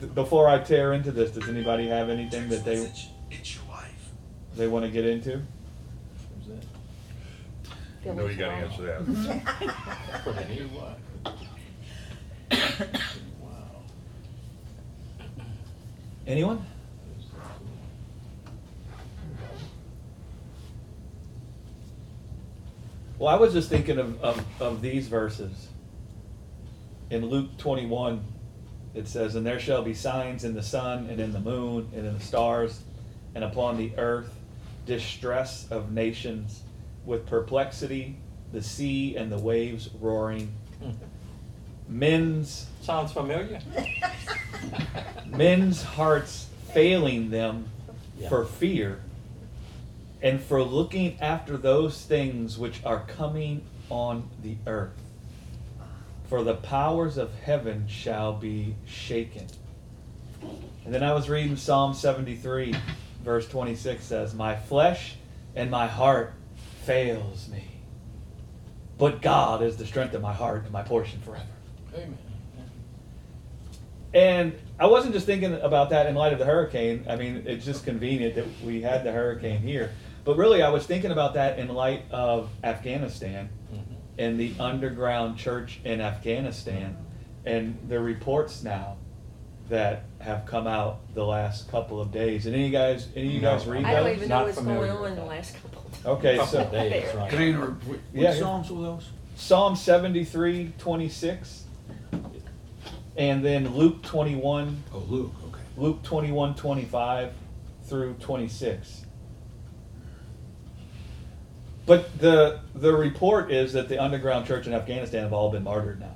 th- before I tear into this, does anybody have anything that they It's your life. they want to get into? You know you gotta answer that. For me? Wow. Anyone? Well, I was just thinking of, of, of these verses. In Luke 21, it says, And there shall be signs in the sun, and in the moon, and in the stars, and upon the earth, distress of nations, with perplexity, the sea and the waves roaring. Men's Sounds familiar? men's hearts failing them Yeah. for fear and for looking after those things which are coming on the earth. For the powers of heaven shall be shaken. And then I was reading Psalm 73, verse 26 says, My flesh and my heart fails me. But God is the strength of my heart and my portion forever. Amen. And I wasn't just thinking about that in light of the hurricane. I mean, it's just convenient that we had the hurricane here. But really, I was thinking about that in light of Afghanistan hmm. And the underground church in Afghanistan and the reports now that have come out the last couple of days. And any guys, any of you guys No. read I don't those? even Not know what's going familiar on with in the that. last couple of Okay, so of days, right. Can I interrupt? What Yeah, what yeah. Psalms were those? Psalm 73, 26, and then Luke 21, Oh, Luke, okay. Luke 21, 25 through 26. But the the report is that the underground church in Afghanistan have all been martyred now.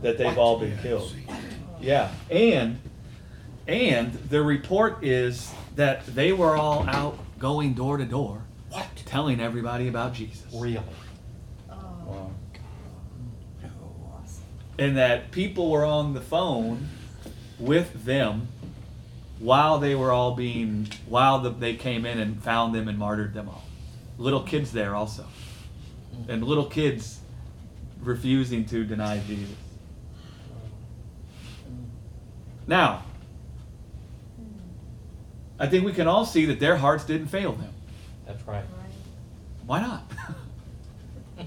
That they've all been killed. Yeah. And and the report is that they were all out going door to door What? telling everybody about Jesus. Really? Oh, and that people were on the phone with them while they were all being while the, they came in and found them and martyred them all little kids there also and little kids refusing to deny jesus now i think we can all see that their hearts didn't fail them That's right. why not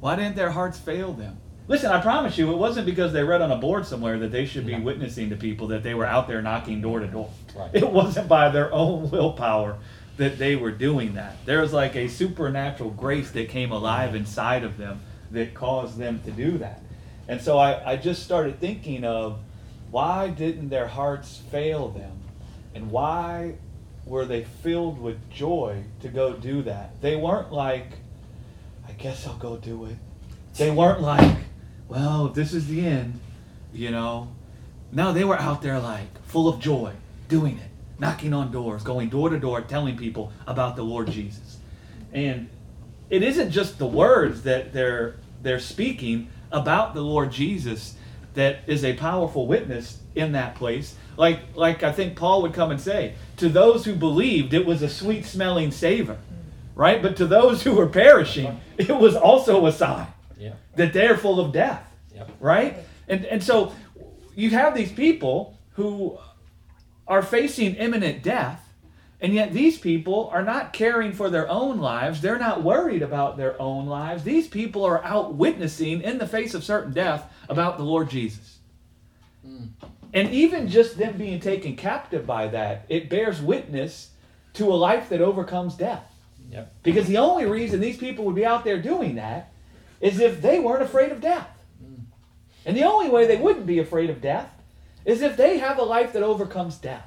why didn't their hearts fail them Listen, I promise you, it wasn't because they read on a board somewhere that they should be No. witnessing to people that they were out there knocking door to door. Right. It wasn't by their own willpower that they were doing that. There was like a supernatural grace that came alive inside of them that caused them to do that. And so I, I just started thinking of why didn't their hearts fail them? And why were they filled with joy to go do that? They weren't like, I guess I'll go do it. They weren't like, well, this is the end, you know. No, they were out there like full of joy, doing it, knocking on doors, going door to door, telling people about the Lord Jesus. And it isn't just the words that they're they're speaking about the Lord Jesus that is a powerful witness in that place. Like like I think Paul would come and say, to those who believed it was a sweet smelling savor. Right? But to those who were perishing, it was also a sign Yeah. that they're full of death Yep. right and and so you have these people who are facing imminent death and yet these people are not caring for their own lives. They're not worried about their own lives. These people are out witnessing in the face of certain death about the lord jesus. Hmm. And even just them being taken captive by that it bears witness to a life that overcomes death. Yep. because the only reason these people would be out there doing that is if they weren't afraid of death. Hmm. And the only way they wouldn't be afraid of death is if they have a life that overcomes death.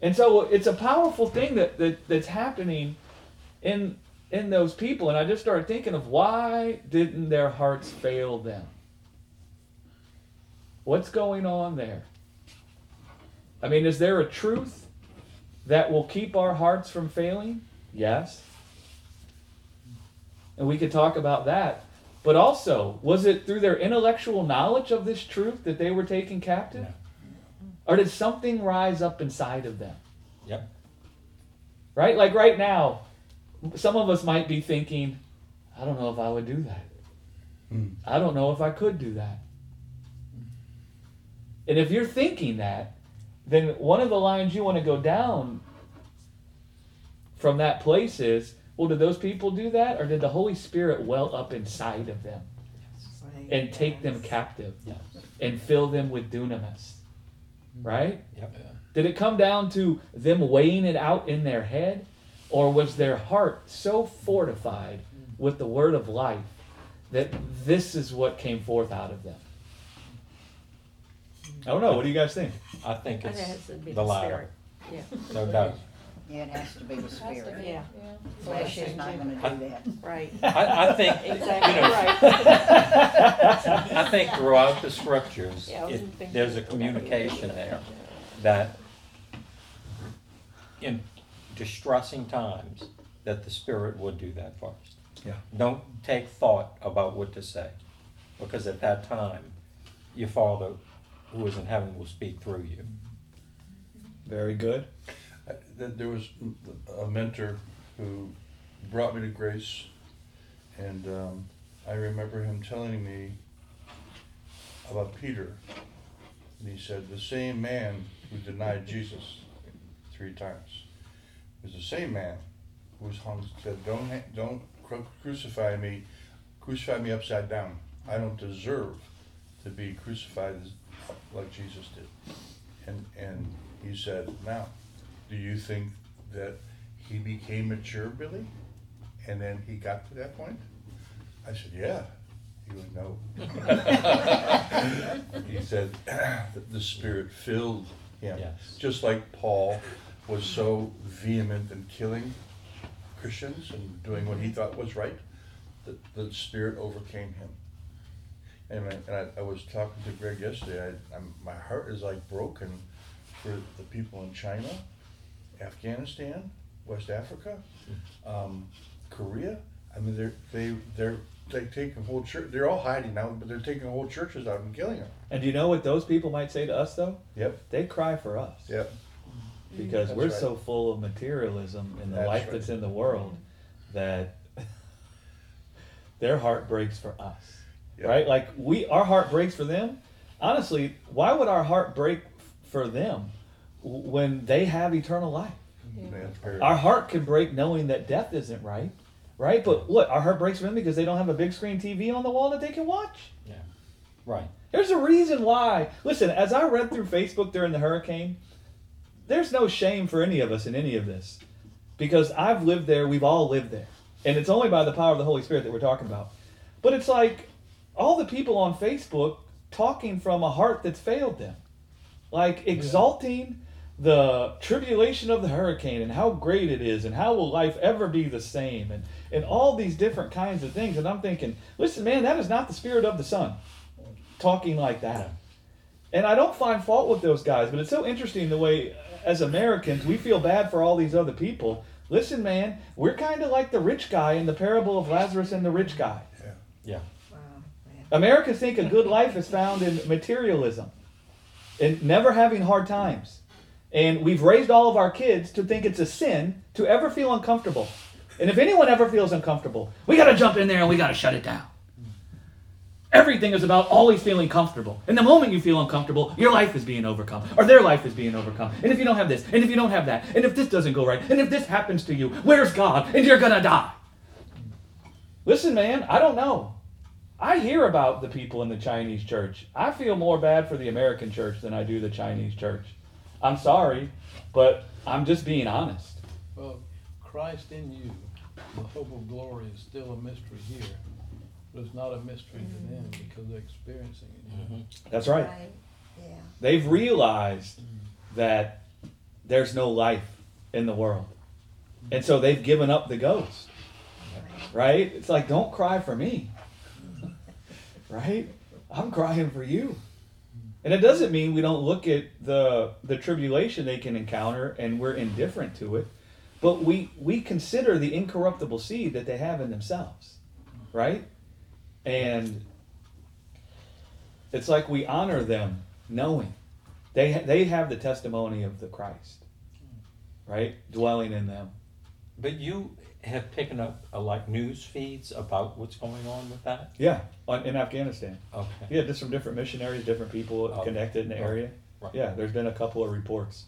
And so it's a powerful thing that, that that's happening in in those people. And I just started thinking of why didn't their hearts fail them? What's going on there? I mean, is there a truth that will keep our hearts from failing? Yes. And we could talk about that. But also, was it through their intellectual knowledge of this truth that they were taken captive? No. Or did something rise up inside of them? Yep. Right? Like right now, some of us might be thinking, I don't know if I would do that. Hmm. I don't know if I could do that. And if you're thinking that, then one of the lines you want to go down from that place is well, did those people do that, or did the Holy Spirit well up inside of them and take them captive Yes. and fill them with dunamis? Mm-hmm. Right? Yep. Did it come down to them weighing it out in their head? Or was their heart so fortified with the word of life that this is what came forth out of them? I don't know. What do you guys think? I think it's has to be the the latter. Yeah, no doubt. Yeah, it has to be the spirit. yeah, Flesh is not gonna do that. right. I, I think, Exactly you know, right. I think throughout the scriptures, Yeah, I wasn't it, thinking there's a communication there that in distressing times, that the Spirit would do that first. Yeah. Don't take thought about what to say, because at that time, your Father who is in heaven will speak through you. Very good. There was a mentor who brought me to grace, and um, I remember him telling me about Peter. And he said, the same man who denied Jesus three times was the same man who was hung, said, don't, don't cru- crucify me, crucify me upside down. I don't deserve to be crucified like Jesus did. And, and he said, now, do you think that he became mature, Billy? And then he got to that point? I said, yeah. He went, no. He said, that the Spirit filled him. Yes. Just like Paul was so vehement in killing Christians and doing what he mm-hmm. thought was right, the, the Spirit overcame him. And I, and I, I was talking to Greg yesterday, I, I'm, my heart is like broken for the people in China, Afghanistan, West Africa, um, Korea. I mean, they're, they, they're, they taking whole church, they're all hiding now, but they're taking whole churches out and killing them. And do you know what those people might say to us, though? Yep, They cry for us. yep. Because That's we're right. so full of materialism in the That's life right. that's in the world that their heart breaks for us. Yep. Right? Like we our heart breaks for them. Honestly, why would our heart break for them when they have eternal life? Man, period. Our heart can break knowing that death isn't right. Right? But what? Our heart breaks for them because they don't have a big screen TV on the wall that they can watch. Yeah, right. There's a reason why. Listen, as I read through Facebook during the hurricane, there's no shame for any of us in any of this. Because I've lived there, we've all lived there. And it's only by the power of the Holy Spirit that we're talking about. But it's like all the people on Facebook talking from a heart that's failed them. Like exalting the tribulation of the hurricane and how great it is and how will life ever be the same and, and all these different kinds of things. And I'm thinking, listen, man, that is not the spirit of the Son talking like that. And I don't find fault with those guys, but it's so interesting the way, as Americans, we feel bad for all these other people. Listen, man, we're kind of like the rich guy in the parable of Lazarus and the rich guy. Yeah, Yeah. Wow. Americans think a good life is found in materialism and never having hard times. And we've raised all of our kids to think it's a sin to ever feel uncomfortable. And if anyone ever feels uncomfortable, we got to jump in there and we got to shut it down. Everything is about always feeling comfortable. And the moment you feel uncomfortable, your life is being overcome, or their life is being overcome. And if you don't have this, and if you don't have that, and if this doesn't go right, and if this happens to you, where's God? And you're going to die. Listen, man, I don't know. I hear about the people in the Chinese church. I feel more bad for the American church than I do the Chinese church. I'm sorry, but I'm just being honest. Well, Christ in you, the hope of glory is still a mystery here, but it's not a mystery to them mm-hmm. because they're experiencing it. here. That's right. Yeah. They've realized mm. that there's no life in the world. And so they've given up the ghost. Right? It's like, don't cry for me. Right? I'm crying for you. And it doesn't mean we don't look at the the tribulation they can encounter and we're indifferent to it, but we we consider the incorruptible seed that they have in themselves. Right? And it's like we honor them knowing they they have the testimony of the Christ, right, dwelling in them. but you have picking up uh, like news feeds about what's going on with that? Yeah, on, in Afghanistan. Okay. Yeah, just from different missionaries, different people Oh. connected in the Right. area. Right. Yeah, there's been a couple of reports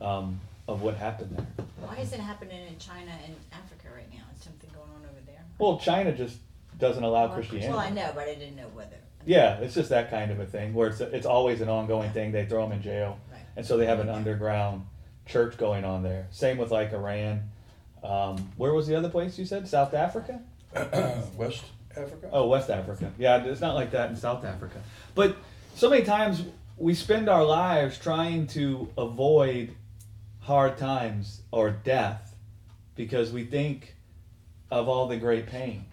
um, of what happened there. Why is it happening in China and Africa right now? Is something going on over there? Well, China just doesn't allow Well, Christianity. Well, I know, but I didn't know whether. Yeah, it's just that kind of a thing where it's it's always an ongoing thing. They throw them in jail, Right. and so they have an underground church going on there. Same with like Iran. Um, where was the other place you said? South Africa? West Africa? Oh, West Africa. Yeah, it's not like that in South Africa. But so many times we spend our lives trying to avoid hard times or death because we think of all the great pain.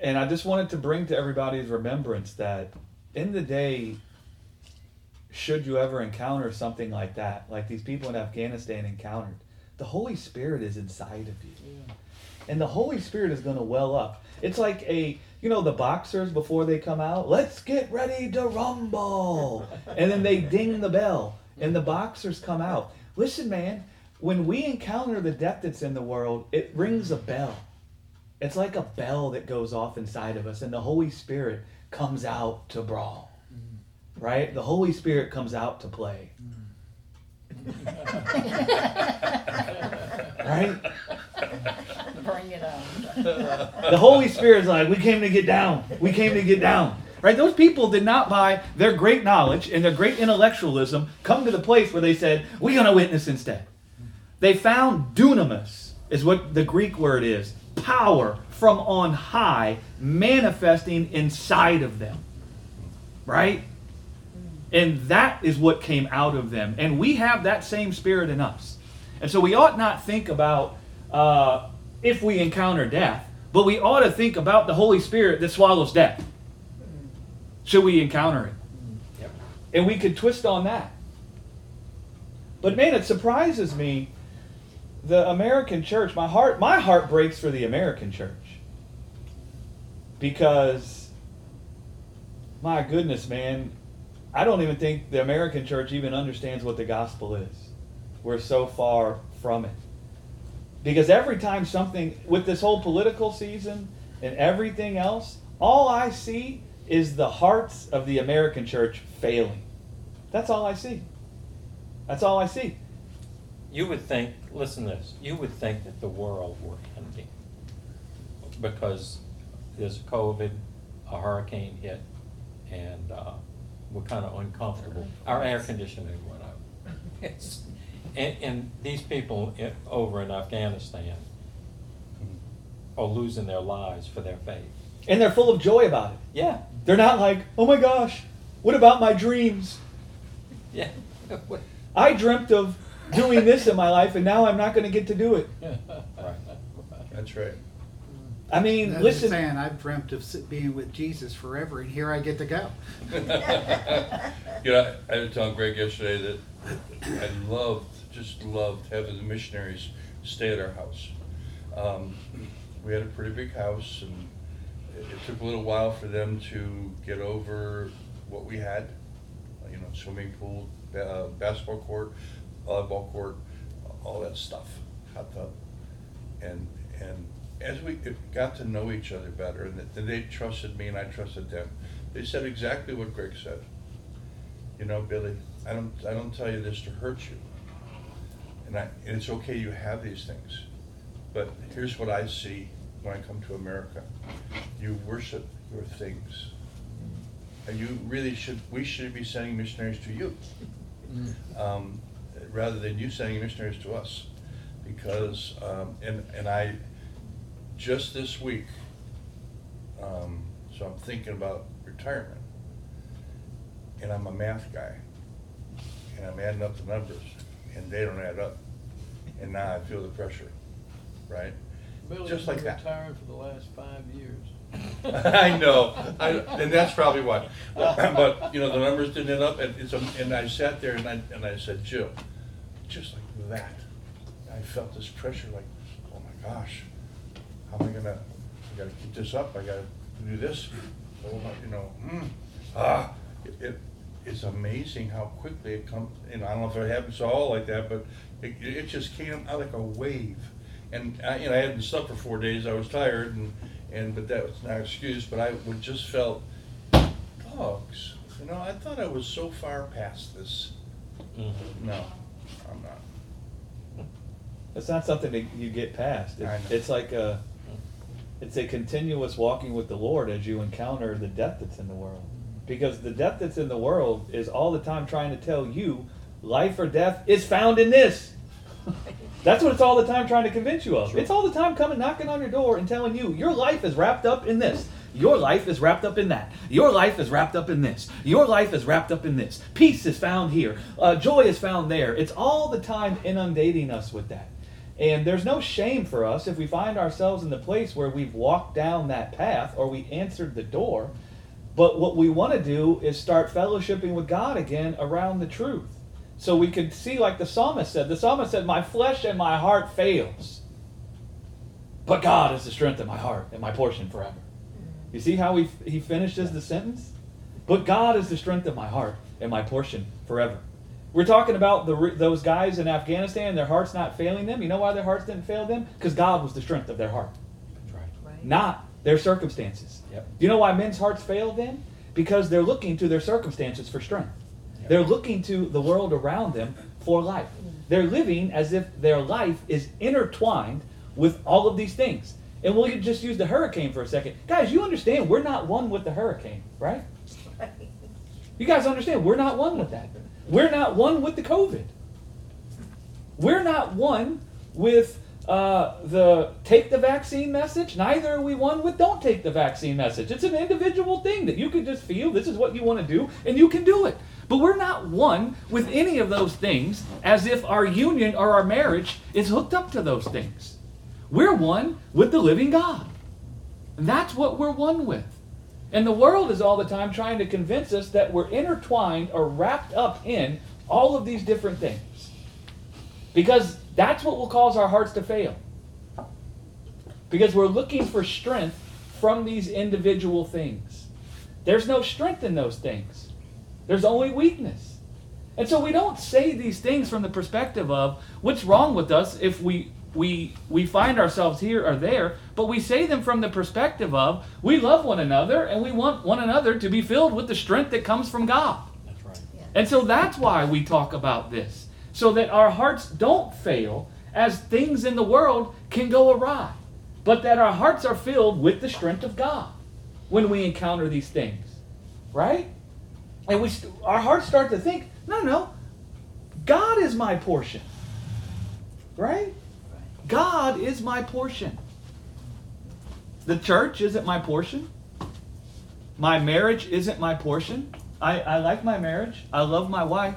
And I just wanted to bring to everybody's remembrance that in the day, should you ever encounter something like that, like these people in Afghanistan encountered, the Holy Spirit is inside of you Yeah. and the Holy Spirit is going to well up. It's like a, you know, the boxers before they come out, let's get ready to rumble. and then they ding the bell, and the boxers come out. Listen, man, when we encounter the death that's in the world, it rings a bell. It's like a bell that goes off inside of us, and the Holy Spirit comes out to brawl. Right? The Holy Spirit comes out to play. Right? Bring it on. The Holy Spirit is like, we came to get down. We came to get down. Right? Those people did not by their great knowledge and their great intellectualism come to the place where they said, we're going to witness instead. They found dunamis, is what the Greek word is power from on high manifesting inside of them. Right? And that is what came out of them. And we have that same spirit in us. And so we ought not think about uh, if we encounter death, but we ought to think about the Holy Spirit that swallows death. Should we encounter it? Yep. And we could twist on that. But man, it surprises me. The American church, my heart, my heart breaks for the American church. Because, my goodness, man, I don't even think the American church even understands what the gospel is. We're so far from it. Because every time something, with this whole political season and everything else, all I see is the hearts of the American church failing. That's all I see. That's all I see. You would think, listen to this, you would think that the world were ending because there's COVID, a hurricane hit, and uh, we're kind of uncomfortable. Our air conditioning went out. It's- And, and these people i- over in Afghanistan are losing their lives for their faith. And they're full of joy about it. Yeah, They're not like, oh my gosh, what about my dreams? yeah. I dreamt of doing this in my life and now I'm not going to get to do it. Right. That's right. I mean, I'm listen. just saying, I've dreamt of being with Jesus forever, and here I get to go. You know, I was telling Greg yesterday that I loved, just loved having the missionaries stay at our house. Um, we had a pretty big house, and it, it took a little while for them to get over what we had. You know, swimming pool, uh, basketball court, volleyball court, all that stuff, hot tub, and and as we got to know each other better, and that they trusted me and I trusted them, they said exactly what Greg said you know, Billy, I don't, I don't tell you this to hurt you. And I, and it's okay you have these things. But here's what I see when I come to America. You worship your things. And you really should, we should be sending missionaries to you. Um, rather than you sending missionaries to us. Because, um, and, and I, just this week, um, so I'm thinking about retirement and I'm a math guy, and I'm adding up the numbers, and they don't add up. And now I feel the pressure, right? Billy's Just been like that. retiring for the last five years. I know, I, and that's probably why. But, you know, the numbers didn't add up, and it's, a- and I sat there and I, and I said, Jill, just like that, I felt this pressure, like, oh my gosh, how am I gonna, I gotta keep this up, I gotta do this, oh, my- you know, mm, ah, it, it, is amazing how quickly it comes, and I don't know if it happens to all like that, but it, it just came out like a wave. And I, you know, I hadn't slept for four days, I was tired and, and, but that was not an excuse, but I would just felt, dogs, you know, I thought I was so far past this. Mhm. No, I'm not. It's not something that you get past. It- I know. It's like a, it's a continuous walking with the Lord as you encounter the death that's in the world. Because the death that's in the world is all the time trying to tell you life or death is found in this. That's what it's all the time trying to convince you of. It's all the time coming knocking on your door and telling you your life is wrapped up in this. Your life is wrapped up in that. Your life is wrapped up in this. Your life is wrapped up in this. Peace is found here. Uh, joy is found there. It's all the time inundating us with that. And there's no shame for us if we find ourselves in the place where we've walked down that path or we answered the door. But what we want to do is start fellowshipping with God again around the truth. So we could see, like the psalmist said, the psalmist said, My flesh and my heart fails. But God is the strength of my heart and my portion forever. You see how he, he finishes the sentence? But God is the strength of my heart and my portion forever. We're talking about the, those guys in Afghanistan, their hearts not failing them. You know why their hearts didn't fail them? Because God was the strength of their heart, right. Right. not their circumstances. Yep. Do you know why men's hearts fail then? Because they're looking to their circumstances for strength. Yep. They're looking to the world around them for life. They're living as if their life is intertwined with all of these things. And we'll just use the hurricane for a second. Guys, you understand we're not one with the hurricane, right? You guys understand we're not one with that. We're not one with the COVID. We're not one with uh, the take the vaccine message. Neither are we one with don't take the vaccine message. It's an individual thing that you can just feel this is what you want to do and you can do it. But we're not one with any of those things as if our union or our marriage is hooked up to those things. We're one with the living God. And that's what we're one with. And the world is all the time trying to convince us that we're intertwined or wrapped up in all of these different things. Because that's what will cause our hearts to fail. Because we're looking for strength from these individual things. There's no strength in those things, there's only weakness. And so we don't say these things from the perspective of what's wrong with us if we we we find ourselves here or there, but we say them from the perspective of we love one another and we want one another to be filled with the strength that comes from God. That's right. And so that's why we talk about this, so that our hearts don't fail as things in the world can go awry, but that our hearts are filled with the strength of God when we encounter these things, right? And we, st- our hearts start to think, no, no, God is my portion, right? God is my portion. The church isn't my portion. My marriage isn't my portion. I, I like my marriage. I love my wife.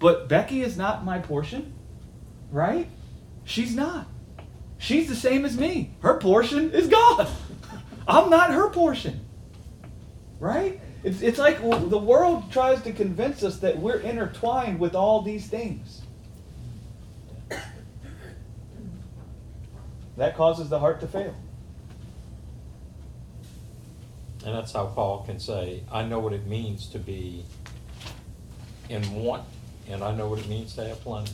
But Becky is not my portion, right? She's not. She's the same as me. Her portion is God. I'm not her portion, right? It's, it's like the world tries to convince us that we're intertwined with all these things. That causes the heart to fail. And that's how Paul can say, I know what it means to be in want, and I know what it means to have plenty.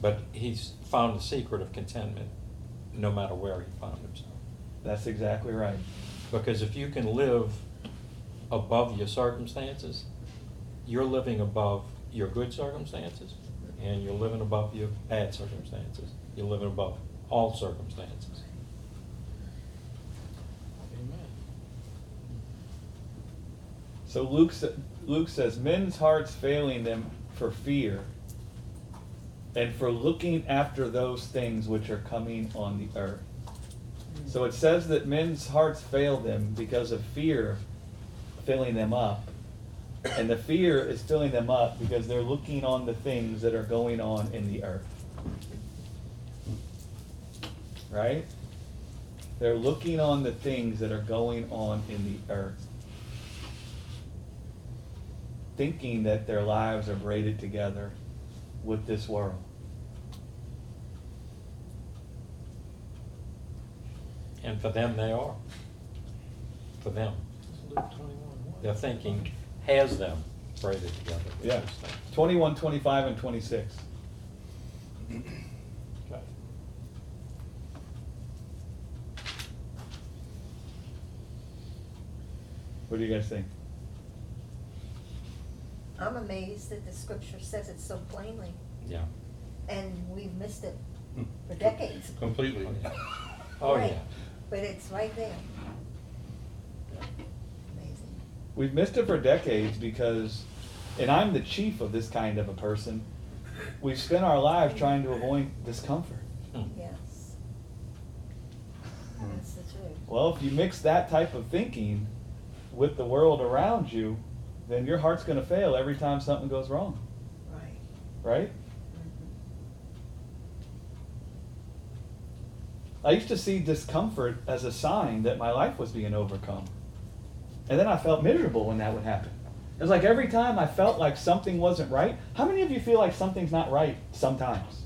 But he's found the secret of contentment no matter where he found himself. That's exactly right. Because if you can live above your circumstances, you're living above your good circumstances, and you're living above your bad circumstances. You're living above all circumstances. Amen. So Luke, Luke says, men's hearts failing them for fear and for looking after those things which are coming on the earth. Hmm. So it says that men's hearts fail them because of fear filling them up. And the fear is filling them up because they're looking on the things that are going on in the earth. Right? They're looking on the things that are going on in the earth thinking that their lives are braided together with this world. And for them, they are. For them. Their thinking has them braided together. Yeah. 21, 25, and 26. What do you guys think? I'm amazed that the scripture says it so plainly, Yeah. and we've missed it Hmm. for decades. Completely. Oh, yeah. Oh, Right. yeah. But it's right there. Amazing. We've missed it for decades because, and I'm the chief of this kind of a person, we've spent our lives trying to avoid discomfort. Hmm. Yes. Hmm. That's the truth. Well, if you mix that type of thinking with the world around you, then your heart's going to fail every time something goes wrong, Right. right? Mhm. I used to see discomfort as a sign that my life was being overcome. And then I felt miserable when that would happen. It was like every time I felt like something wasn't right. How many of you feel like something's not right sometimes?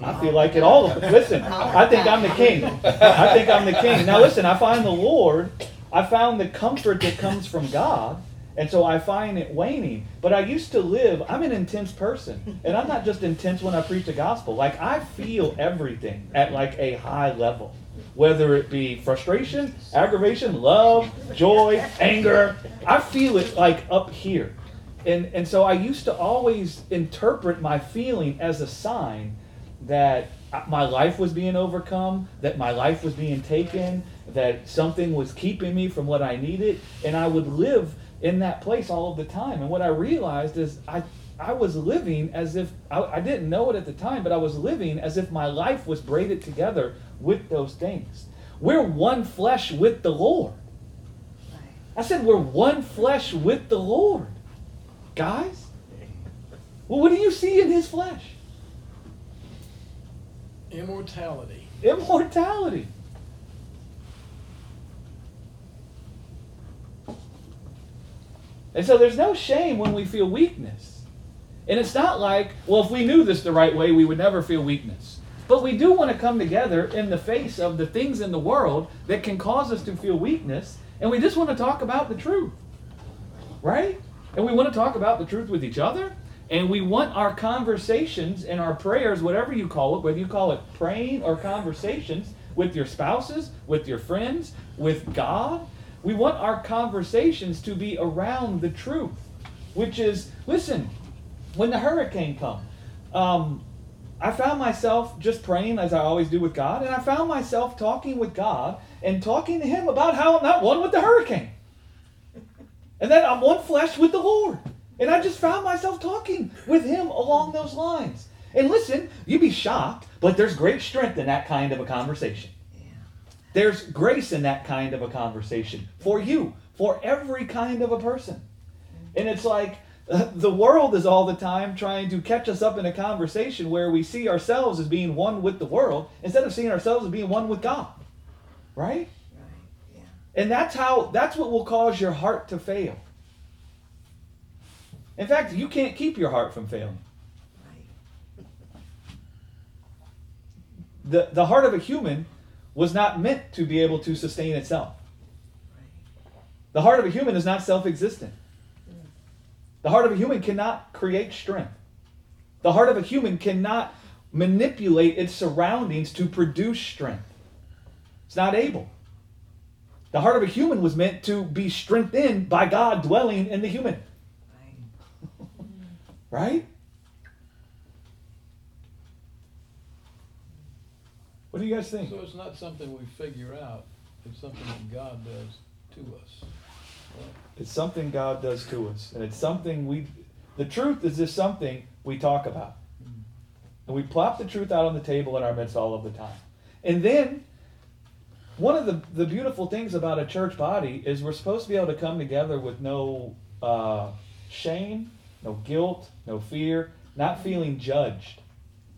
Oh, I feel like it all. Listen, I think I'm the king. I think I'm the king. Now listen, I find the Lord. I found the comfort that comes from God, and so I find it waning. But I used to live. I'm an intense person, and I'm not just intense when I preach the gospel. Like I feel everything at like a high level, whether it be frustration, aggravation, love, joy, anger. I feel it like up here. And, and so I used to always interpret my feeling as a sign that uh, my life was being overcome, that my life was being taken, that something was keeping me from what I needed, and I would live in that place all of the time. And what I realized is I I was living as if I, I didn't know it at the time, but I was living as if my life was braided together with those things. We're one flesh with the Lord. I said we're one flesh with the Lord. Guys? Well, what do you see in his flesh? Immortality. Immortality. And so there's no shame when we feel weakness. And it's not like, well, if we knew this the right way, we would never feel weakness. But we do want to come together in the face of the things in the world that can cause us to feel weakness, and we just want to talk about the truth. Right? And we want to talk about the truth with each other, and we want our conversations and our prayers, whatever you call it, whether you call it praying or conversations with your spouses, with your friends, with God, we want our conversations to be around the truth, which is, listen, when the hurricane come, um, I found myself just praying as I always do with God, and I found myself talking with God and talking to Him about how I'm not one with the hurricane, and that I'm one flesh with the Lord. And I just found myself talking with Him along those lines. And listen, you'd be shocked, but there's great strength in that kind of a conversation. There's grace in that kind of a conversation for you, for every kind of a person. And it's like uh, the world is all the time trying to catch us up in a conversation where we see ourselves as being one with the world instead of seeing ourselves as being one with God. Right? Right. Yeah. And that's how that's what will cause your heart to fail. In fact, you can't keep your heart from failing. Right. The the heart of a human was not meant to be able to sustain itself. The heart of a human is not self existent. The heart of a human cannot create strength. The heart of a human cannot manipulate its surroundings to produce strength. It's not able. The heart of a human was meant to be strengthened by God dwelling in the human. Right. What do you guys think? So it's not something we figure out, it's something that God does to us. Right? It's something God does to us. And it's something we, the truth is just something we talk about. And we plop the truth out on the table in our midst all of the time. And then, one of the, the beautiful things about a church body is we're supposed to be able to come together with no uh, shame, no guilt, no fear, not feeling judged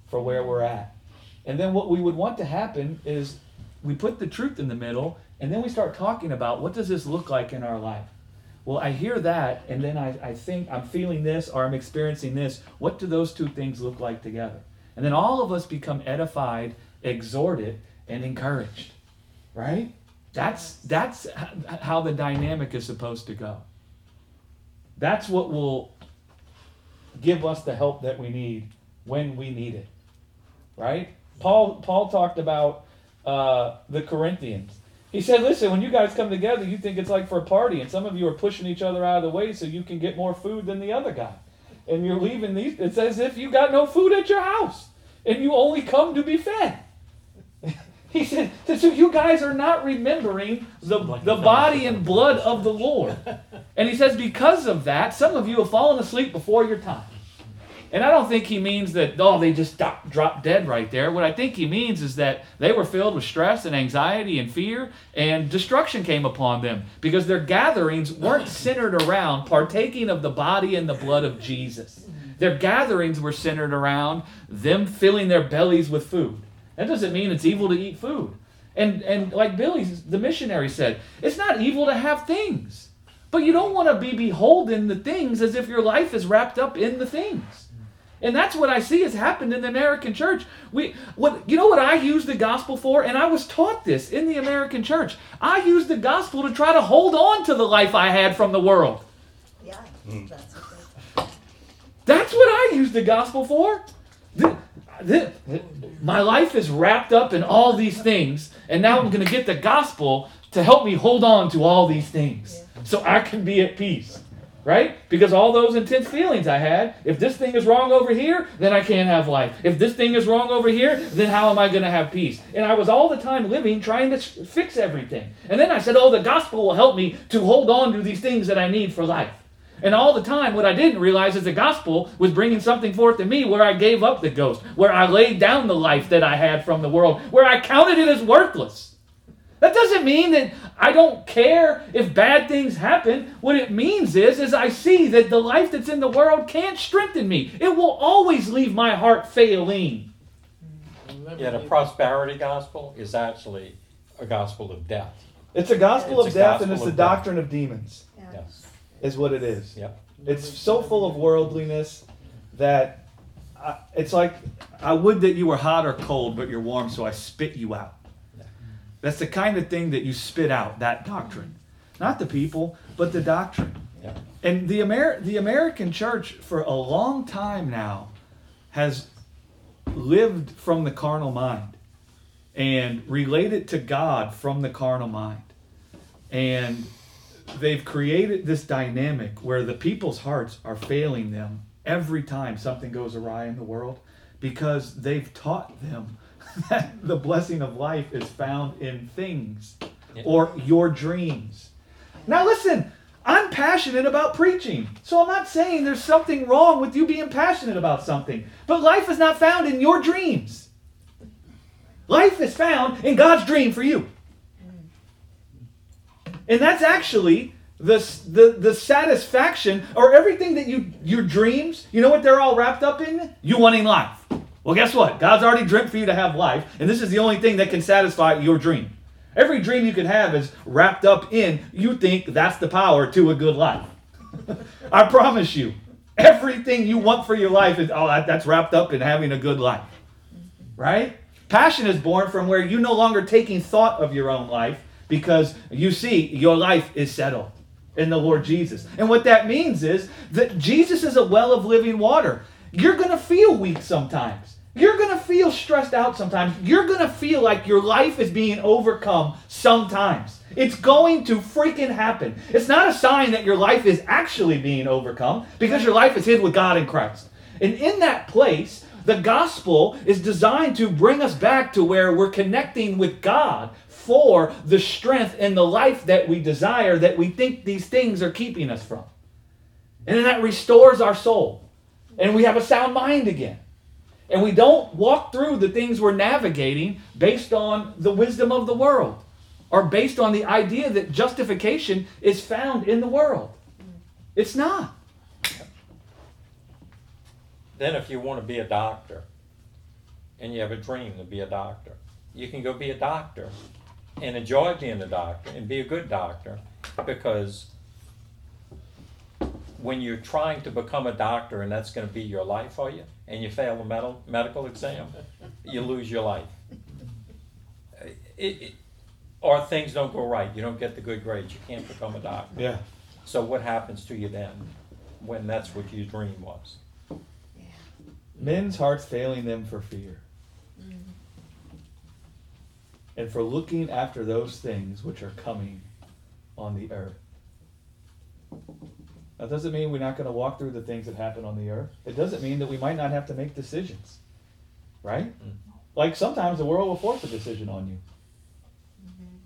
for where we're at. And then what we would want to happen is we put the truth in the middle and then we start talking about what does this look like in our life? Well, I hear that and then I, I think I'm feeling this or I'm experiencing this. What do those two things look like together? And then all of us become edified, exhorted, and encouraged. Right? That's that's how the dynamic is supposed to go. That's what will give us the help that we need when we need it. Right? Paul Paul talked about uh, the Corinthians. He said, "Listen, when you guys come together, you think it's like for a party, and some of you are pushing each other out of the way so you can get more food than the other guy, and you're leaving these. It's as if you got no food at your house, and you only come to be fed." He said, so you guys are not remembering the, the body and blood of the Lord. And he says, because of that, some of you have fallen asleep before your time. And I don't think he means that, oh, they just stop, dropped dead right there. What I think he means is that they were filled with stress and anxiety and fear, and destruction came upon them because their gatherings weren't centered around partaking of the body and the blood of Jesus. Their gatherings were centered around them filling their bellies with food. That doesn't mean it's evil to eat food. And, and like Billy, the missionary said, it's not evil to have things. But you don't want to be beholden to things as if your life is wrapped up in the things. And that's what I see has happened in the American church. We what you know what I use the gospel for? And I was taught this in the American church. I use the gospel to try to hold on to the life I had from the world. Yeah, Mm. that's what That's what I use the gospel for. The- the- my life is wrapped up in all these things, and now I'm going to get the gospel to help me hold on to all these things so I can be at peace. Right? Because all those intense feelings I had, if this thing is wrong over here, then I can't have life. If this thing is wrong over here, then how am I going to have peace? And I was all the time living trying to fix everything. And then I said, oh, the gospel will help me to hold on to these things that I need for life. And all the time, what I didn't realize is the gospel was bringing something forth to me where I gave up the ghost, where I laid down the life that I had from the world, where I counted it as worthless. That doesn't mean that I don't care if bad things happen. What it means is, is I see that the life that's in the world can't strengthen me. It will always leave my heart failing. And let me Yeah, the prosperity gospel is actually a gospel of death. It's a gospel It's of a death, and it's the of death. doctrine of demons, Yeah. Yes. is what it is. Yep. It's so full of worldliness that I, it's like I would that you were hot or cold, but you're warm, so I spit you out. That's the kind of thing that you spit out. That doctrine, not the people, but the doctrine. Yep. And the Amer- the American church for a long time now has lived from the carnal mind and related to God from the carnal mind. And they've created this dynamic where the people's hearts are failing them every time something goes awry in the world because they've taught them that the blessing of life is found in things Yeah. or your dreams. Now, listen, I'm passionate about preaching, so I'm not saying there's something wrong with you being passionate about something, but life is not found in your dreams. Life is found in God's dream for you. And that's actually the, the, the satisfaction or everything that you, your dreams, you know what they're all wrapped up in? You wanting life. Well, guess what? God's already dreamt for you to have life, and this is the only thing that can satisfy your dream. Every dream you could have is wrapped up in you think that's the power to a good life. I promise you, everything you want for your life is oh that's wrapped up in having a good life. Right? Passion is born from where you're no longer taking thought of your own life because you see your life is settled in the Lord Jesus. And what that means is that Jesus is a well of living water. You're going to feel weak sometimes. You're going to feel stressed out sometimes. You're going to feel like your life is being overcome sometimes. It's going to freaking happen. It's not a sign that your life is actually being overcome because your life is hid with God in Christ. And in that place, the gospel is designed to bring us back to where we're connecting with God for the strength and the life that we desire that we think these things are keeping us from. And then that restores our soul. And we have a sound mind again. And we don't walk through the things we're navigating based on the wisdom of the world or based on the idea that justification is found in the world. It's not. Then if you want to be a doctor and you have a dream to be a doctor, you can go be a doctor and enjoy being a doctor and be a good doctor because when you're trying to become a doctor and that's going to be your life for you and you fail the medical medical exam, you lose your life. It, it, or things don't go right, you don't get the good grades, you can't become a doctor. Yeah. So what happens to you then? when that's what your dream was. Men's hearts failing them for fear. Mm. And for looking after those things which are coming on the earth. That doesn't mean we're not going to walk through the things that happen on the earth. It doesn't mean that we might not have to make decisions. Right? Mm-hmm. Like sometimes the world will force a decision on you. Mm-hmm.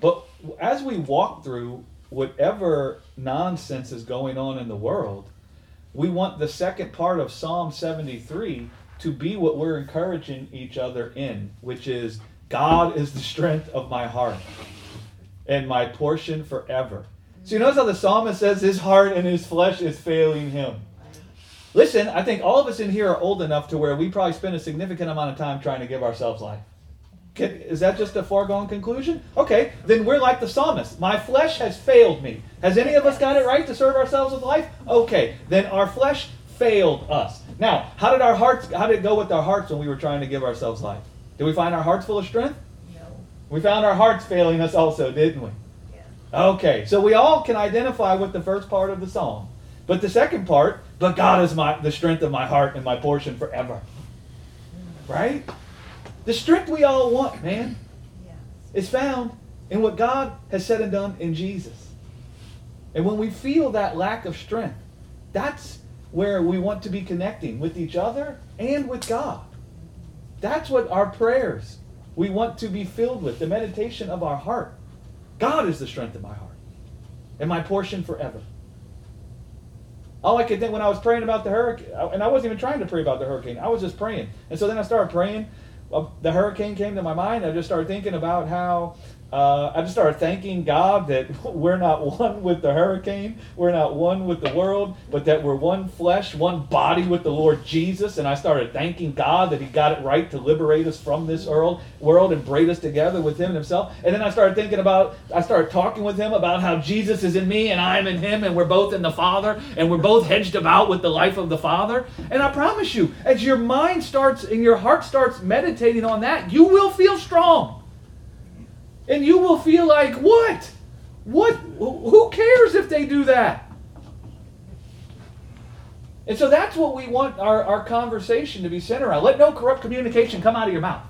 But as we walk through whatever nonsense is going on in the world, we want the second part of Psalm 73 to be what we're encouraging each other in, which is God is the strength of my heart and my portion forever. So you notice how the psalmist says his heart and his flesh is failing him. Listen, I think all of us in here are old enough to where we probably spend a significant amount of time trying to give ourselves life. Is that just a foregone conclusion? Okay, then we're like the psalmist. My flesh has failed me. Has any of us got it right to serve ourselves with life? Okay, then our flesh failed us. Now, how did our hearts? How did it go with our hearts when we were trying to give ourselves life? Did we find our hearts full of strength? No, We found our hearts failing us also, didn't we? Okay, so we all can identify with the first part of the psalm. But the second part, but God is my the strength of my heart and my portion forever. Right? The strength we all want, man, is found in what God has said and done in Jesus. And when we feel that lack of strength, that's where we want to be connecting with each other and with God. That's what our prayers we want to be filled with, the meditation of our heart. God is the strength of my heart and my portion forever. All I could think when I was praying about the hurricane, and I wasn't even trying to pray about the hurricane, I was just praying. And so then I started praying. The hurricane came to my mind. I just started thinking about how uh, I just started thanking God that we're not one with the hurricane, we're not one with the world, but that we're one flesh, one body with the Lord Jesus. And I started thanking God that He got it right to liberate us from this world, world and braid us together with Him and Himself. And then I started thinking about, I started talking with Him about how Jesus is in me and I'm in Him, and we're both in the Father, and we're both hedged about with the life of the Father. And I promise you, as your mind starts and your heart starts meditating on that, you will feel strong. And you will feel like, what? What? Who cares if they do that? And so that's what we want our, our conversation to be centered around. Let no corrupt communication come out of your mouth.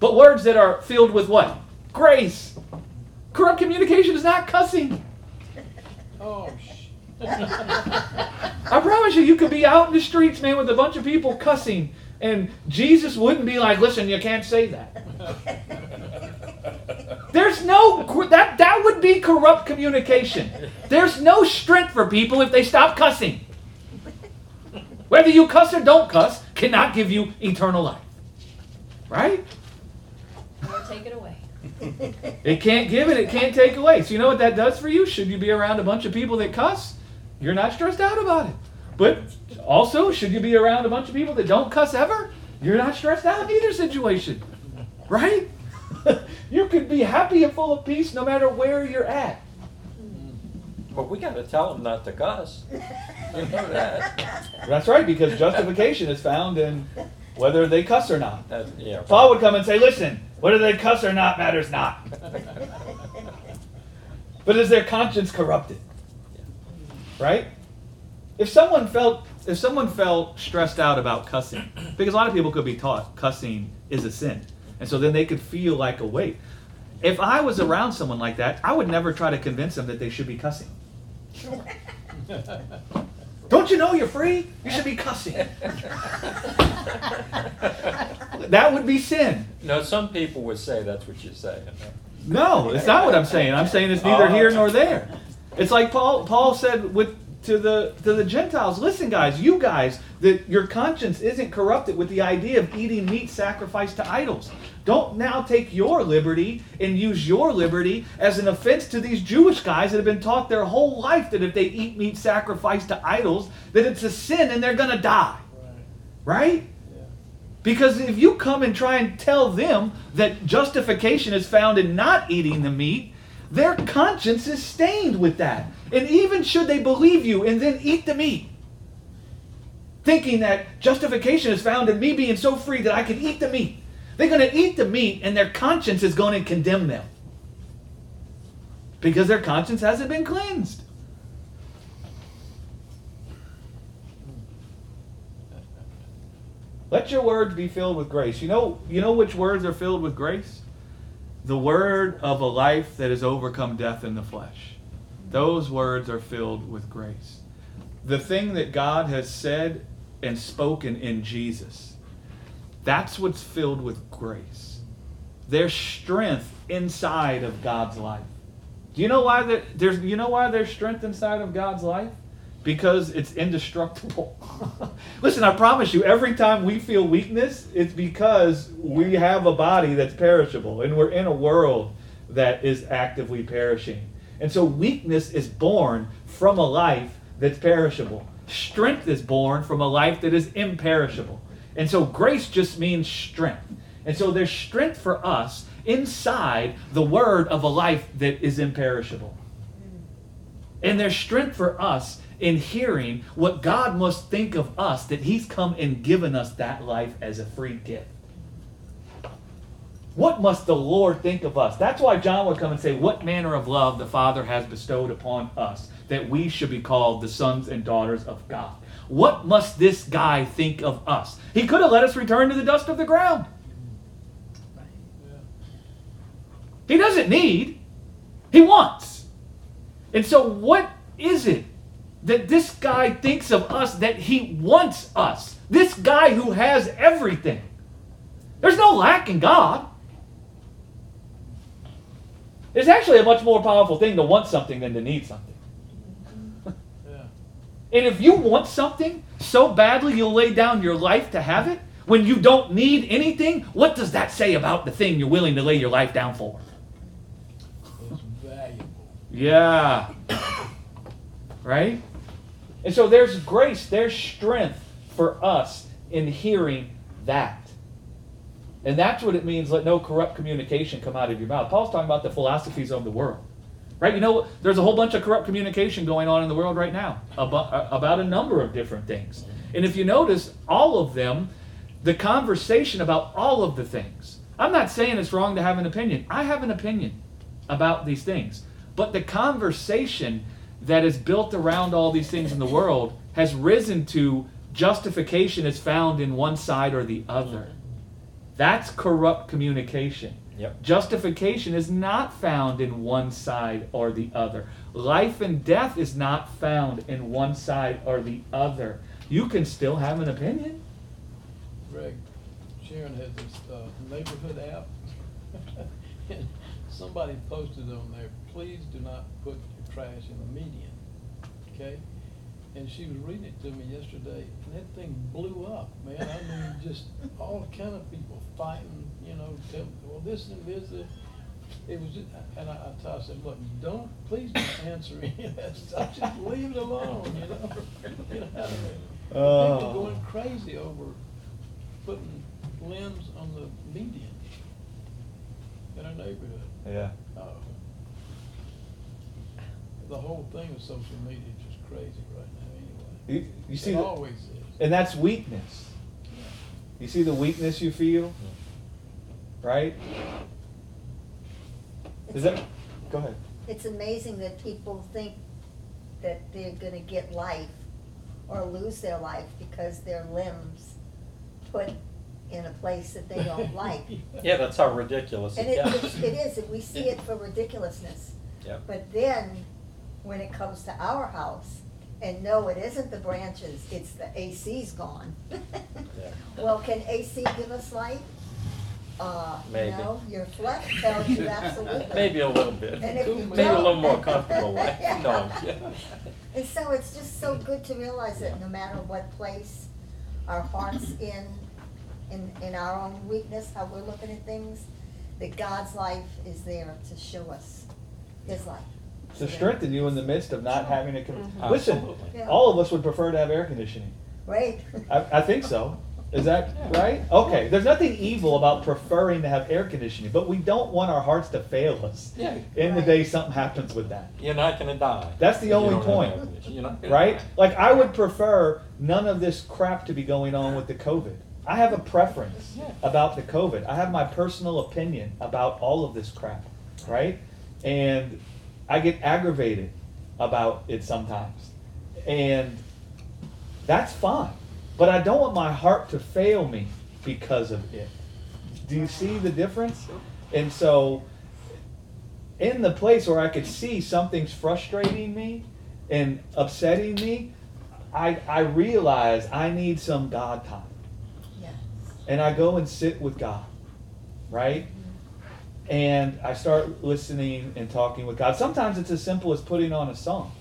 But words that are filled with what? Grace. Corrupt communication is not cussing. Oh, I promise you, you could be out in the streets, man, with a bunch of people cussing, and Jesus wouldn't be like, "Listen, you can't say that." There's no that that would be corrupt communication. There's no strength for people if they stop cussing. Whether you cuss or don't cuss cannot give you eternal life. Right? Or take it away. It can't give it, it can't take away. So you know what that does for you? Should you be around a bunch of people that cuss? You're not stressed out about it. But also, should you be around a bunch of people that don't cuss ever? You're not stressed out in either situation. Right? you could be happy and full of peace no matter where you're at. But we gotta tell them not to cuss. You know that. That's right, because justification is found in whether they cuss or not. That- yeah. Paul would come and say, listen, whether they cuss or not matters not. But is their conscience corrupted? Right? If someone felt if someone felt stressed out about cussing, because a lot of people could be taught cussing is a sin. And so then they could feel like a weight. If I was around someone like that, I would never try to convince them that they should be cussing. Don't you know you're free? You should be cussing. that would be sin. No, some people would say that's what you're saying. No, it's not what I'm saying. I'm saying it's neither oh. here nor there. It's like Paul Paul said with to the to the Gentiles, listen guys, you guys, that your conscience isn't corrupted with the idea of eating meat sacrificed to idols. Don't now take your liberty and use your liberty as an offense to these Jewish guys that have been taught their whole life that if they eat meat sacrificed to idols, that it's a sin and they're gonna die. Right? Because if you come and try and tell them that justification is found in not eating the meat, their conscience is stained with that. And even should they believe you and then eat the meat, thinking that justification is found in me being so free that I can eat the meat, they're going to eat the meat and their conscience is going to condemn them because their conscience hasn't been cleansed. Let your words be filled with grace. You know, you know which words are filled with grace? The word of a life that has overcome death in the flesh. Those words are filled with grace. The thing that God has said and spoken in Jesus, that's what's filled with grace. There's strength inside of God's life. Do you know why there's you know why there's strength inside of God's life? Because it's indestructible. Listen, I promise you, every time we feel weakness, it's because we have a body that's perishable and we're in a world that is actively perishing. And so weakness is born from a life that's perishable. Strength is born from a life that is imperishable. And so grace just means strength. And so there's strength for us inside the word of a life that is imperishable. And there's strength for us in hearing what God must think of us that He's come and given us that life as a free gift. What must the Lord think of us? That's why John would come and say, What manner of love the Father has bestowed upon us, that we should be called the sons and daughters of God. What must this guy think of us? He could have let us return to the dust of the ground. He doesn't need, he wants. And so, what is it that this guy thinks of us that he wants us? This guy who has everything. There's no lack in God. It's actually a much more powerful thing to want something than to need something. Yeah. And if you want something so badly you'll lay down your life to have it, when you don't need anything, what does that say about the thing you're willing to lay your life down for? It's valuable. Yeah. Right? And so there's grace, there's strength for us in hearing that. And that's what it means let no corrupt communication come out of your mouth. Paul's talking about the philosophies of the world. Right? You know, there's a whole bunch of corrupt communication going on in the world right now about, uh, about a number of different things. And if you notice, all of them, the conversation about all of the things. I'm not saying it's wrong to have an opinion. I have an opinion about these things. But the conversation that is built around all these things in the world has risen to justification is found in one side or the other. That's corrupt communication. Yep. Justification is not found in one side or the other. Life and death is not found in one side or the other. You can still have an opinion. Greg, Sharon has this uh, neighborhood app. And Somebody posted on there, please do not put your trash in the median, okay? And she was reading it to me yesterday, and that thing blew up, man. I mean, just all kind of people fighting, you know, tell, well, this and this, uh, it was, just- and I, I told- I said, look, don't, please don't answer any of that stuff, just leave it alone, you know? Get out of there. Oh. People going crazy over putting limbs on the median in our neighborhood. Yeah. Oh. The whole thing of social media is just crazy right now anyway. You, you see, It the, always is. and that's weakness. You see the weakness you feel, right? Is that? Go ahead. It's amazing that people think that they're gonna get life or lose their life because their limbs put in a place that they don't like. Yeah, that's how ridiculous and it, it, it is. and we see it for ridiculousness. Yep. But then, when it comes to our house, and no, it isn't the branches, it's the AC's gone. Well, can AC give us light? Uh, you Maybe. know, your flesh tells you absolutely. Maybe a little bit. And if you Maybe a little don't- more comfortable life. No, I'm kidding. And so it's just so good to realize that no matter what place our heart's in, in, in our own weakness, how we're looking at things, that God's life is there to show us His life. To strengthen you in the midst of not having a. Con- mm-hmm. Listen, Yeah. all of us would prefer to have air conditioning. Right? I, I think so. Is that right? Okay. There's nothing evil about preferring to have air conditioning, but we don't want our hearts to fail us. Yeah. In the day something happens with that. You're not gonna die. That's the only point. You're Right? die. Like I would prefer none of this crap to be going on with the COVID. I have a preference Yeah. about the COVID. I have my personal opinion about all of this crap, right? And I get aggravated about it sometimes. And that's fine. but I don't want my heart to fail me because of it. Do you see the difference? And so, in the place where I could see something's frustrating me and upsetting me, I, I realize I need some God time. Yes. And I go and sit with God, right? And I start listening and talking with God. Sometimes it's as simple as putting on a song,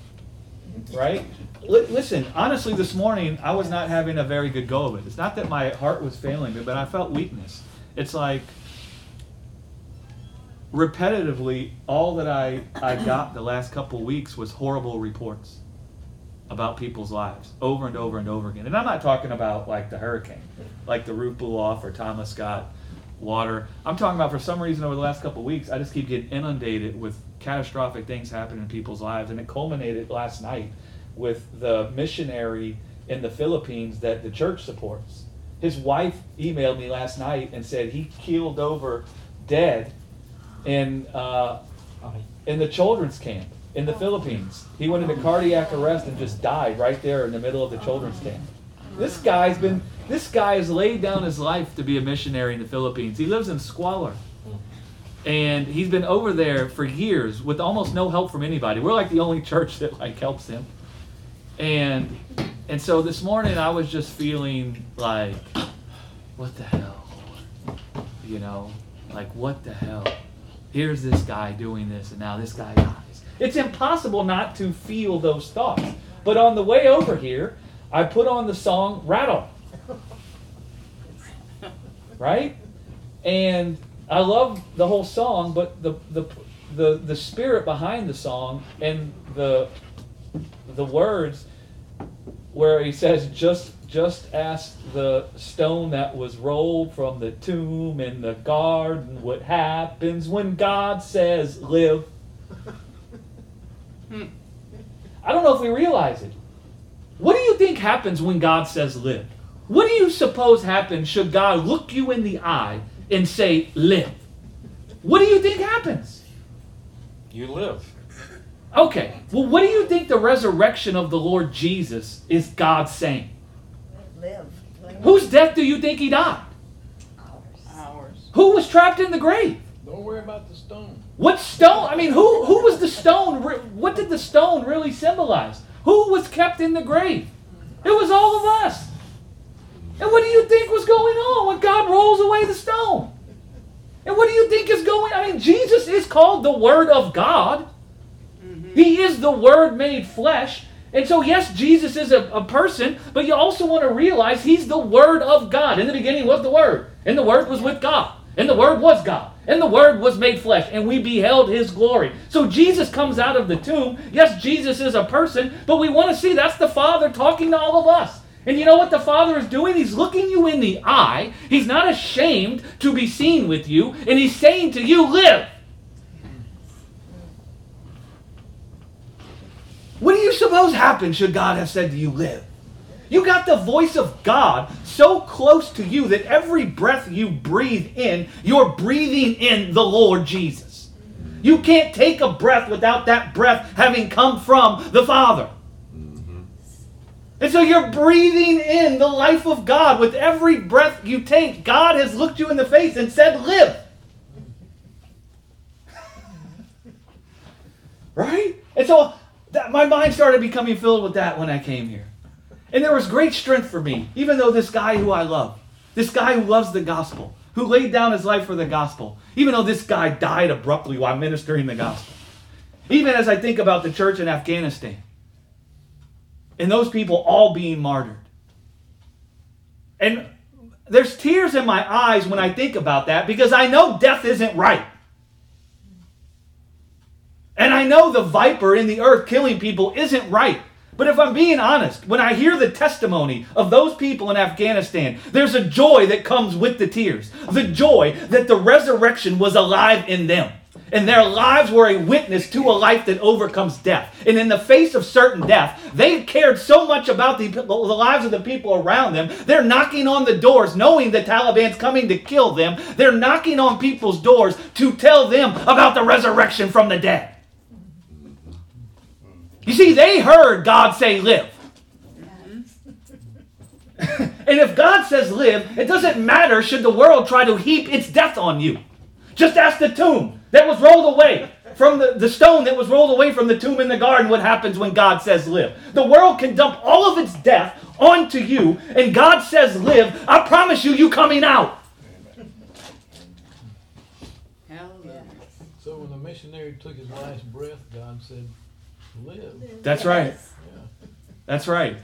right? Li- listen, honestly, this morning I was not having a very good go of it. It's not that my heart was failing me, but I felt weakness. It's like repetitively, all that I, I got the last couple weeks was horrible reports about people's lives over and over and over again. And I'm not talking about like the hurricane, like the roof blew off or Thomas Scott water. I'm talking about for some reason over the last couple weeks, I just keep getting inundated with catastrophic things happening in people's lives. And it culminated last night with the missionary in the Philippines that the church supports. His wife emailed me last night and said he keeled over dead in uh, in the children's camp in the Philippines. He went into cardiac arrest and just died right there in the middle of the children's camp. This guy's been this guy has laid down his life to be a missionary in the Philippines. He lives in squalor. And he's been over there for years with almost no help from anybody. We're like the only church that like helps him. And and so this morning I was just feeling like what the hell? You know, like what the hell? Here's this guy doing this and now this guy dies. It's impossible not to feel those thoughts. But on the way over here, I put on the song Rattle. Right? And I love the whole song, but the the the, the spirit behind the song and the the words where he says just just ask the stone that was rolled from the tomb in the garden what happens when God says live. Hmm. I don't know if we realize it. What do you think happens when God says live? What do you suppose happens should God look you in the eye and say live? What do you think happens? You live. Okay, well, what do you think the resurrection of the Lord Jesus is God saying? Live. Whose death do you think he died? Ours. Hours. Who was trapped in the grave? Don't worry about the stone. What stone? I mean, who who was the stone? What did the stone really symbolize? Who was kept in the grave? It was all of us. And what do you think was going on when God rolls away the stone? And what do you think is going? I mean, Jesus is called the Word of God. Mm-hmm. He is the Word made flesh. And so, yes, Jesus is a, a person, but you also want to realize He's the Word of God. In the beginning was the Word, and the Word was with God, and the Word was God, and the Word was made flesh, and we beheld His glory. So, Jesus comes out of the tomb. Yes, Jesus is a person, but we want to see that's the Father talking to all of us. And you know what the Father is doing? He's looking you in the eye. He's not ashamed to be seen with you, and He's saying to you, Live. What do you suppose happened should God have said to you, live? You got the voice of God so close to you that every breath you breathe in, you're breathing in the Lord Jesus. You can't take a breath without that breath having come from the Father. And so you're breathing in the life of God with every breath you take. God has looked you in the face and said, Live. right? And so that, my mind started becoming filled with that when I came here. And there was great strength for me, even though this guy who I love, this guy who loves the gospel, who laid down his life for the gospel, even though this guy died abruptly while ministering the gospel. Even as I think about the church in Afghanistan and those people all being martyred. And there's tears in my eyes when I think about that because I know death isn't right. And I know the viper in the earth killing people isn't right. But if I'm being honest, when I hear the testimony of those people in Afghanistan, there's a joy that comes with the tears. The joy that the resurrection was alive in them. And their lives were a witness to a life that overcomes death. And in the face of certain death, they cared so much about the, the lives of the people around them. They're knocking on the doors, knowing the Taliban's coming to kill them. They're knocking on people's doors to tell them about the resurrection from the dead. You see, they heard God say, live. And if God says live, it doesn't matter should the world try to heap its death on you. Just ask the tomb that was rolled away from the, the stone that was rolled away from the tomb in the garden what happens when God says live. The world can dump all of its death onto you, and God says live. I promise you, you coming out. So when the missionary took his last breath, God said, live. That's right. Yeah. That's right.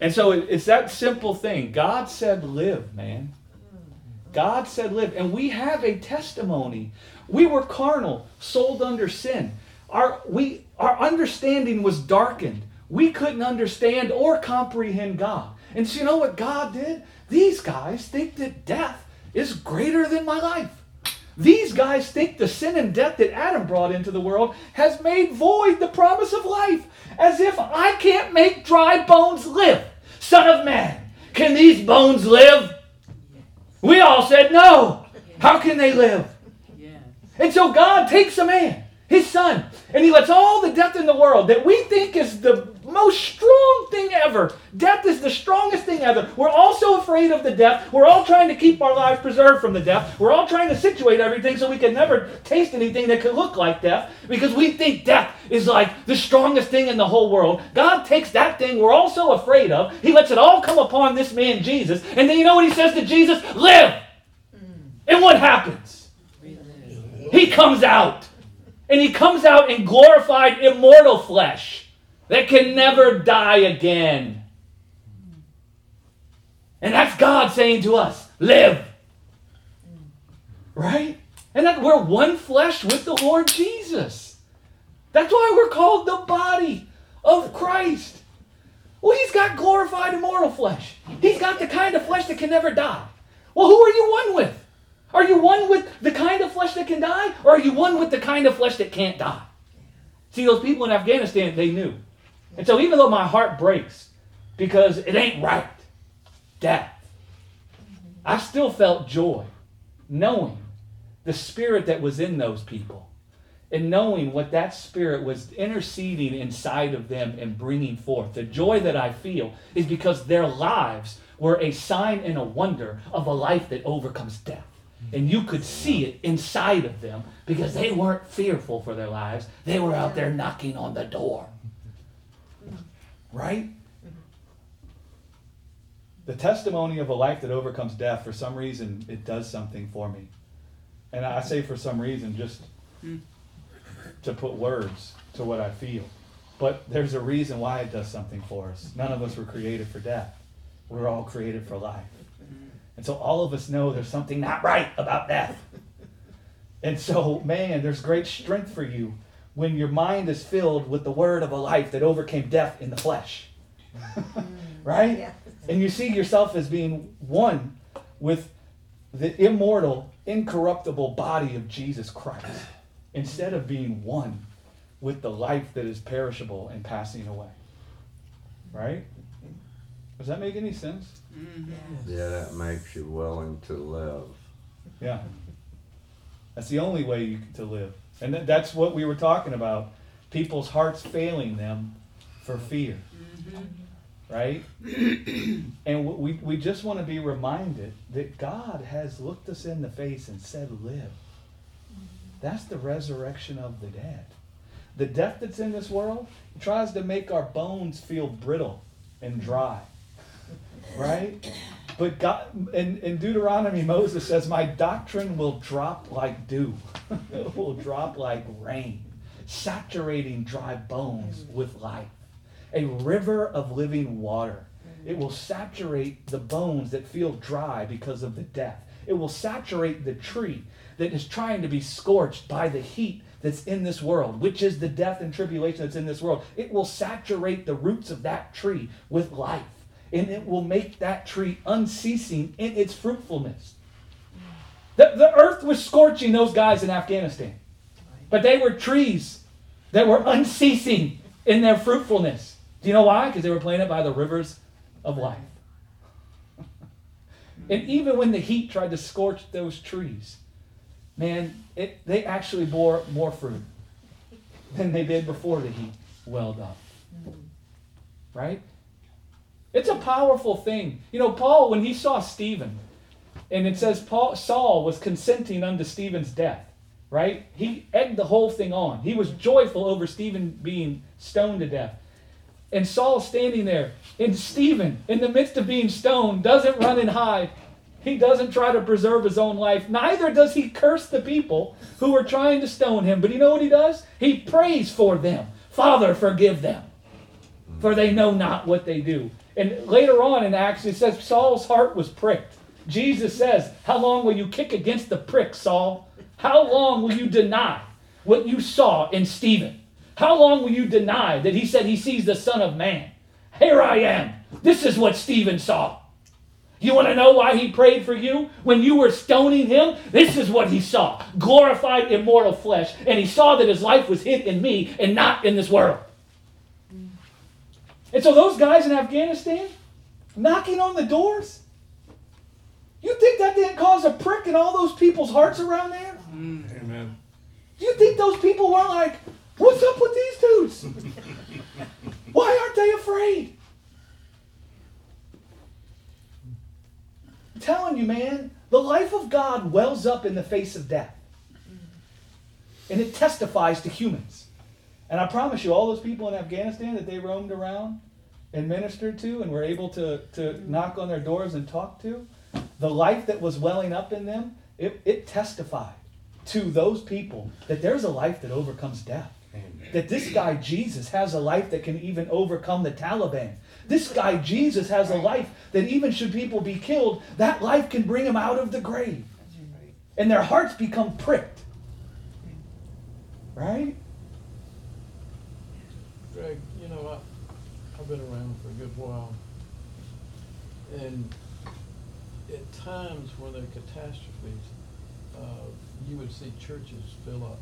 And so it's that simple thing. God said live, man. Mm. God said live. And we have a testimony. We were carnal, sold under sin. Our, we, our understanding was darkened. We couldn't understand or comprehend God. And so you know what God did? These guys think that death is greater than my life. These guys think the sin and death that Adam brought into the world has made void the promise of life, as if I can't make dry bones live. Son of man, can these bones live? We all said no. How can they live? And so God takes a man, his son, and he lets all the death in the world that we think is the most strong thing ever. Death is the strongest thing ever. We're all so afraid of the death. We're all trying to keep our lives preserved from the death. We're all trying to situate everything so we can never taste anything that could look like death because we think death is like the strongest thing in the whole world. God takes that thing we're all so afraid of. He lets it all come upon this man Jesus. And then you know what he says to Jesus? Live. Mm. And what happens? He comes out. And he comes out in glorified, immortal flesh that can never die again. And that's God saying to us, live. Right? And that we're one flesh with the Lord Jesus. That's why we're called the body of Christ. Well, he's got glorified immortal flesh. He's got the kind of flesh that can never die. Well, who are you one with? Are you one with the kind of flesh that can die, or are you one with the kind of flesh that can't die? See, those people in Afghanistan, they knew. And so, even though my heart breaks because it ain't right, death, I still felt joy knowing the spirit that was in those people and knowing what that spirit was interceding inside of them and bringing forth. The joy that I feel is because their lives were a sign and a wonder of a life that overcomes death. And you could see it inside of them because they weren't fearful for their lives. They were out there knocking on the door. Right? The testimony of a life that overcomes death, for some reason, it does something for me. And I say for some reason, just to put words to what I feel. But there's a reason why it does something for us. None of us were created for death. We're all created for life. And so all of us know there's something not right about death. And so, man, there's great strength for you when your mind is filled with the word of a life that overcame death in the flesh. Mm. right? Yeah. And you see yourself as being one with the immortal, incorruptible body of Jesus Christ instead of being one with the life that is perishable and passing away. Right? Does that make any sense? Mm-hmm. Yeah, that makes you willing to live. Yeah. That's the only way you, to live. And that, that's what we were talking about. People's hearts failing them for fear. Mm-hmm. Right? and we, we just want to be reminded that God has looked us in the face and said, Live. That's the resurrection of the dead. The death that's in this world tries to make our bones feel brittle and dry. Right? But God, in, in Deuteronomy, Moses says, My doctrine will drop like dew, it will drop like rain, saturating dry bones with life. A river of living water. It will saturate the bones that feel dry because of the death. It will saturate the tree that is trying to be scorched by the heat that's in this world, which is the death and tribulation that's in this world. It will saturate the roots of that tree with life and it will make that tree unceasing in its fruitfulness. The, the earth was scorching those guys in Afghanistan, but they were trees that were unceasing in their fruitfulness. Do you know why? Because they were planted by the rivers of life. and even when the heat tried to scorch those trees, man, it, they actually bore more fruit than they did before the heat welled up. Right? It's a powerful thing. You know, Paul, when he saw Stephen, and it says Paul, Saul was consenting unto Stephen's death, right? He egged the whole thing on. He was joyful over Stephen being stoned to death. And Saul standing there, and Stephen, in the midst of being stoned, doesn't run and hide. He doesn't try to preserve his own life. Neither does he curse the people who were trying to stone him. But you know what he does? He prays for them. Father, forgive them, for they know not what they do. And later on in Acts, it says Saul's heart was pricked. Jesus says, How long will you kick against the prick, Saul? How long will you deny what you saw in Stephen? How long will you deny that he said he sees the Son of Man? Here I am. This is what Stephen saw. You want to know why he prayed for you? When you were stoning him, this is what he saw glorified, immortal flesh. And he saw that his life was hid in me and not in this world. And so, those guys in Afghanistan knocking on the doors, you think that didn't cause a prick in all those people's hearts around there? Mm. Amen. Do you think those people were like, what's up with these dudes? Why aren't they afraid? I'm telling you, man, the life of God wells up in the face of death. And it testifies to humans. And I promise you, all those people in Afghanistan that they roamed around and ministered to and were able to, to knock on their doors and talk to, the life that was welling up in them, it, it testified to those people that there's a life that overcomes death. That this guy Jesus has a life that can even overcome the Taliban. This guy Jesus has a life that even should people be killed, that life can bring him out of the grave. And their hearts become pricked. Right? Greg, you know, I, I've been around for a good while. And at times when there are catastrophes, uh, you would see churches fill up.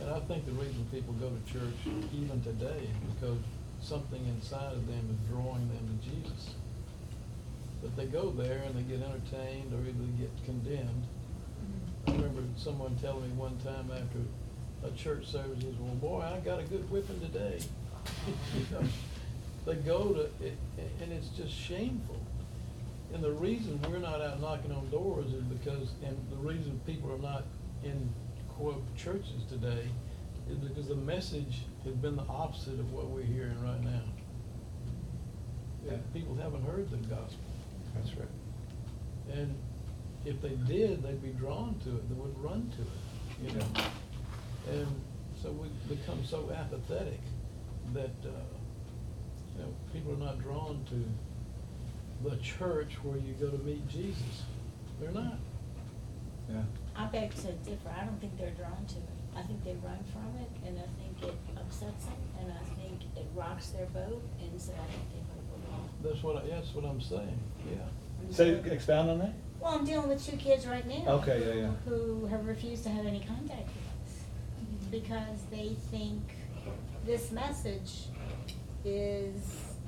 And I think the reason people go to church even today is because something inside of them is drawing them to Jesus. But they go there and they get entertained or either they get condemned. I remember someone telling me one time after a church service, he said, well, boy, I got a good whipping today. They go to, it, and it's just shameful. And the reason we're not out knocking on doors is because, and the reason people are not in quote churches today is because the message has been the opposite of what we're hearing right now. Yeah, People haven't heard the gospel. That's right. And if they did, they'd be drawn to it, they would run to it, you know? And so we become so apathetic that, uh, you know, people are not drawn to the church where you go to meet Jesus. They're not. Yeah. I beg to differ. I don't think they're drawn to it. I think they run from it, and I think it upsets them, and I think it rocks their boat, and so I think they move along. That's what, I- that's what I'm saying, yeah. And Say, so- expound on that? Well, I'm dealing with two kids right now. Okay, yeah, yeah. Who have refused to have any contact with us because they think this message is,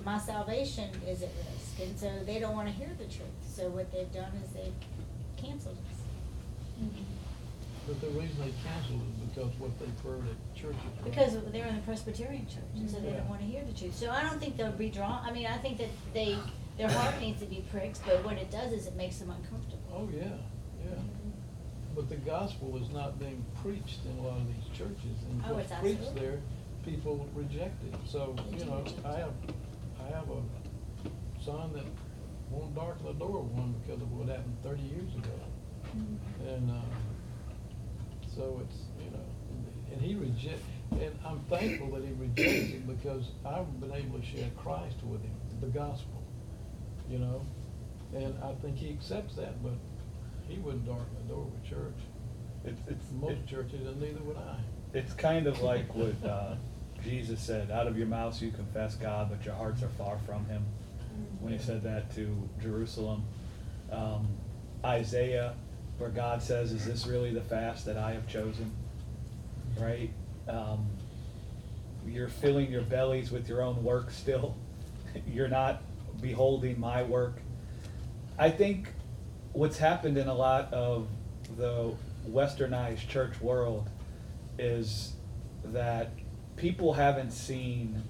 my salvation is at risk, and so they don't wanna hear the truth. So what they've done is they've canceled us. Mm-hmm. But the reason they canceled is because what they've heard at churches. Because they're in the Presbyterian church, and so they Yeah. don't wanna hear the truth. So I don't think they'll be drawn, I mean, I think that they, their heart needs to be pricked, but what it does is it makes them uncomfortable. Oh, yeah, yeah. But the gospel is not being preached in a lot of these churches, and Oh, what's it's preached there, people reject it. So, you know. I have, I have a son that won't darken the door one because of what happened thirty years ago. And, uh, so it's, you know, and he reject, and I'm thankful that he rejects it because I've been able to share Christ with him, the gospel, you know? And I think he accepts that, but he wouldn't darken the door with church. It's, it's, Most it- churches, and neither would I. it's kind of like with uh, Jesus said, out of your mouths you confess God, but your hearts are far from him. When he said that to Jerusalem. Um, Isaiah, where God says, is this really the fast that I have chosen? Right? Um, you're filling your bellies with your own work still. You're not beholding my work. I think what's happened in a lot of the westernized church world is that people haven't seen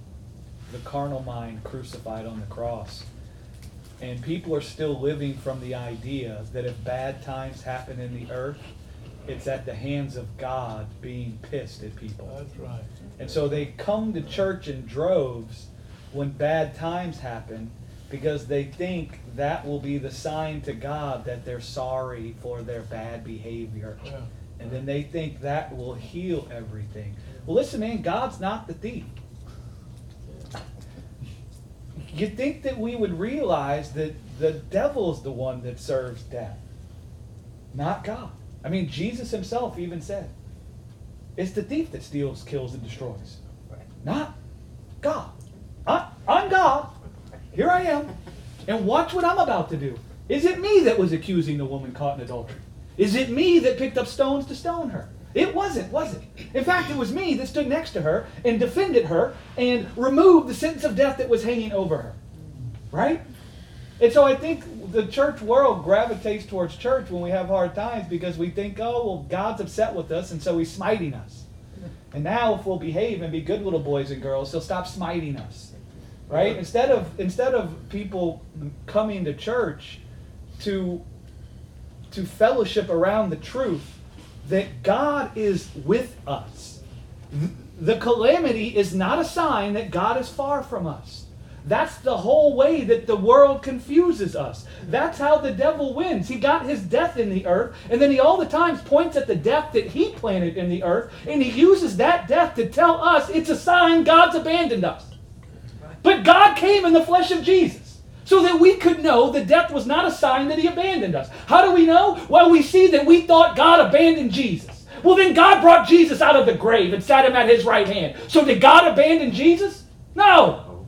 the carnal mind crucified on the cross. And people are still living from the idea that if bad times happen in the earth, it's at the hands of God being pissed at people. That's right. And so they come to church in droves when bad times happen because they think that will be the sign to God that they're sorry for their bad behavior. Yeah. And then they think that will heal everything. Well, listen, man, God's not the thief. You think that we would realize that the devil's the one that serves death, not God. I mean, Jesus himself even said, it's the thief that steals, kills, and destroys, not God. I, I'm God. Here I am. And watch what I'm about to do. Is it me that was accusing the woman caught in adultery? Is it me that picked up stones to stone her? It wasn't, was it? In fact, it was me that stood next to her and defended her and removed the sentence of death that was hanging over her. Right? And so I think the church world gravitates towards church when we have hard times because we think, oh, well, God's upset with us and so he's smiting us. And now if we'll behave and be good little boys and girls, he'll stop smiting us. Right? Instead of instead of people coming to church to to fellowship around the truth that God is with us. The calamity is not a sign that God is far from us. That's the whole way that the world confuses us. That's how the devil wins. He got his death in the earth, and then he all the times points at the death that he planted in the earth, and he uses that death to tell us it's a sign God's abandoned us. But God came in the flesh of Jesus so that we could know that death was not a sign that he abandoned us. How do we know? Well, we see that we thought God abandoned Jesus. Well, then God brought Jesus out of the grave and sat him at his right hand. So did God abandon Jesus? No.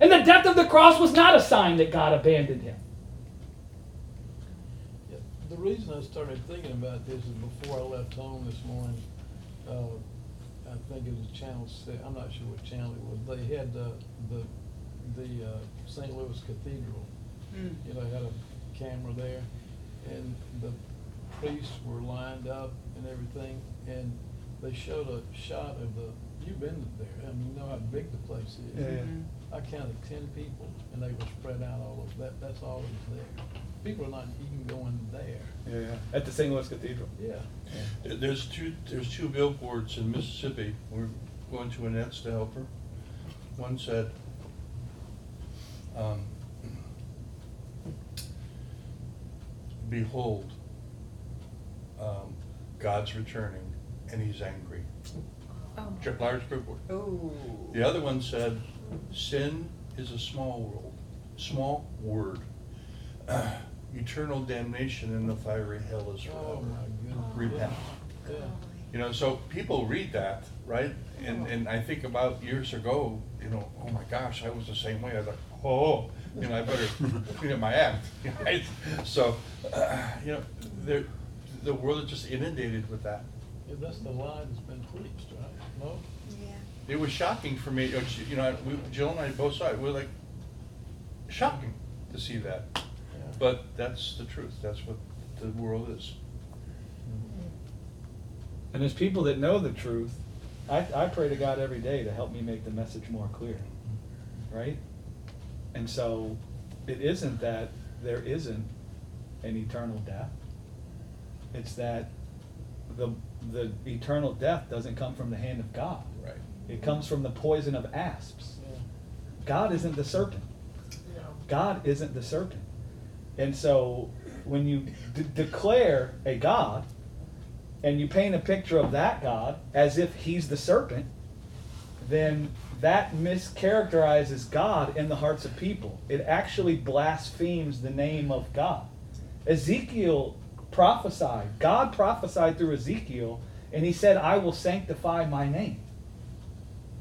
And the death of the cross was not a sign that God abandoned him. Yeah, The reason I started thinking about this is before I left home this morning, uh, I think it was Channel Six, I'm not sure what channel it was, they had the, the, the, uh, St. Louis Cathedral. You know, I had a camera there, and the priests were lined up and everything, and they showed a shot of the, you've been there, I mean, you know how big the place is. Yeah, yeah. I counted ten people, and they were spread out all over, that, that's all that's there. People are not even going there. Yeah, At the St. Louis Cathedral. Yeah. There- There's two, there's two billboards in Mississippi, we're going to Annette's to help her. One said, um, Behold, um, God's returning and he's angry. Oh. J- Large billboard. Oh. The other one said, sin is a small world, small word. Eternal damnation in the fiery hell is Oh, forever. my goodness. Repent. Yeah. You know, so people read that, right? And, and I think about years ago, you know, oh my gosh, I was the same way. I was like, oh, you know, I better clean up my act, right? So, uh, you know, there, the world is just inundated with that. Yeah, that's the lie that's been preached, right? No? Yeah. It was shocking for me, you know, we, Jill and I both saw it, we we're like, shocking to see that. Yeah. But that's the truth, that's what the world is. And as people that know the truth. I, I pray to God every day to help me make the message more clear. Right? And so it isn't that there isn't an eternal death. It's that the the eternal death doesn't come from the hand of God. Right. It comes from the poison of asps. Yeah. God isn't the serpent. God isn't the serpent. And so when you d- declare a God and you paint a picture of that God as if he's the serpent, then that mischaracterizes God in the hearts of people. It actually blasphemes the name of God. Ezekiel prophesied, God prophesied through Ezekiel, and he said, I will sanctify my name.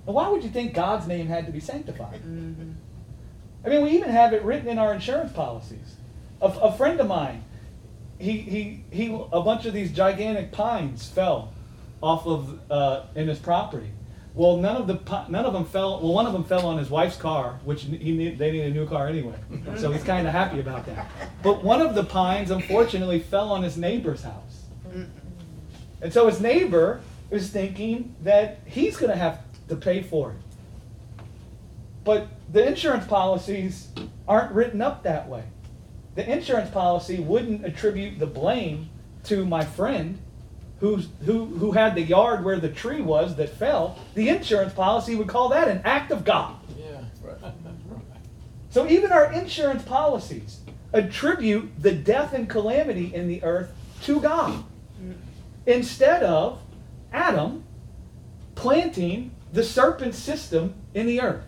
Now, why would you think God's name had to be sanctified? Mm-hmm. I mean, we even have it written in our insurance policies. A, a friend of mine, he, he, he, a bunch of these gigantic pines fell off of uh, in his property. Well, none of the none of them fell. Well, one of them fell on his wife's car, which he need, they need a new car anyway. So he's kind of happy about that. But one of the pines, unfortunately, fell on his neighbor's house. And so his neighbor is thinking that he's going to have to pay for it. But the insurance policies aren't written up that way. The insurance policy wouldn't attribute the blame to my friend who's, who, who had the yard where the tree was that fell. The insurance policy would call that an act of God. Yeah. So even our insurance policies attribute the death and calamity in the earth to God mm. instead of Adam planting the serpent system in the earth.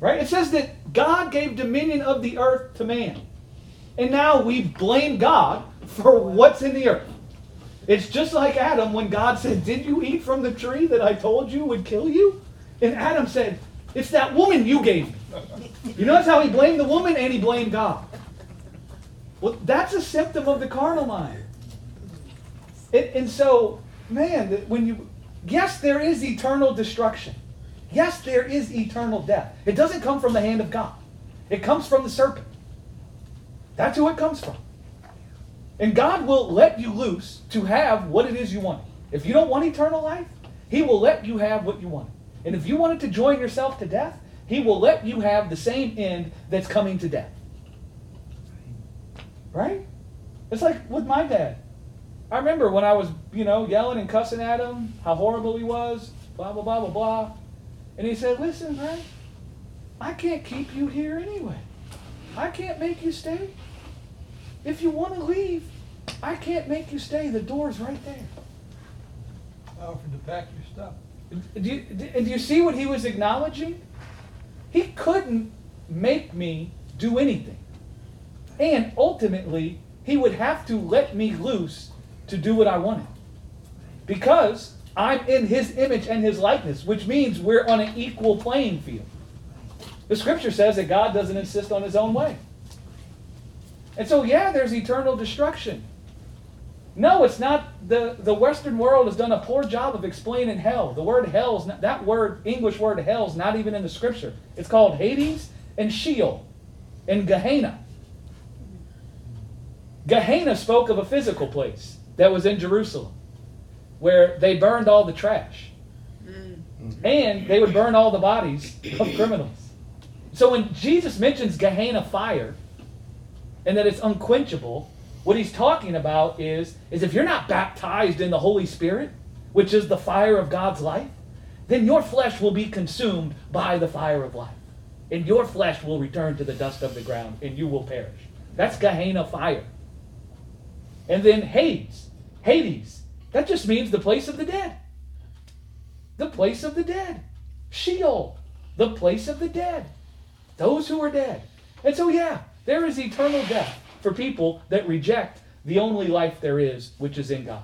Right? It says that God gave dominion of the earth to man. And now we blame God for what's in the earth. It's just like Adam when God said, Did you eat from the tree that I told you would kill you? And Adam said, It's that woman you gave me. You notice how he blamed the woman and he blamed God. Well, that's a symptom of the carnal mind. And, and so, man, when you, yes, there is eternal destruction. Yes, there is eternal death. It doesn't come from the hand of God, it comes from the serpent. That's who it comes from. And God will let you loose to have what it is you want. If you don't want eternal life, He will let you have what you want. And if you wanted to join yourself to death, He will let you have the same end that's coming to death. Right? It's like with my dad. I remember when I was, you know, yelling and cussing at him, how horrible he was, blah, blah, blah, blah, blah. And he said, Listen, Greg, I can't keep you here anyway. I can't make you stay. If you want to leave, I can't make you stay. The door's right there. I offered to pack your stuff. Do you, and do you see what he was acknowledging? He couldn't make me do anything. And ultimately, he would have to let me loose to do what I wanted. Because I'm in his image and his likeness, which means we're on an equal playing field. The scripture says that God doesn't insist on his own way. And so, yeah, there's eternal destruction. No, it's not. The, the Western world has done a poor job of explaining hell. The word hell is not, that word, English word hell, is not even in the scripture. It's called Hades and Sheol and Gehenna. Gehenna spoke of a physical place that was in Jerusalem where they burned all the trash. Mm-hmm. And they would burn all the bodies of criminals. So when Jesus mentions Gehenna fire and that it's unquenchable, what he's talking about is, is if you're not baptized in the Holy Spirit, which is the fire of God's life, then your flesh will be consumed by the fire of life. And your flesh will return to the dust of the ground and you will perish. That's Gehenna fire. And then Hades. Hades. That just means the place of the dead. The place of the dead. Sheol. The place of the dead. Those who are dead. And so, yeah, there is eternal death for people that reject the only life there is, which is in God.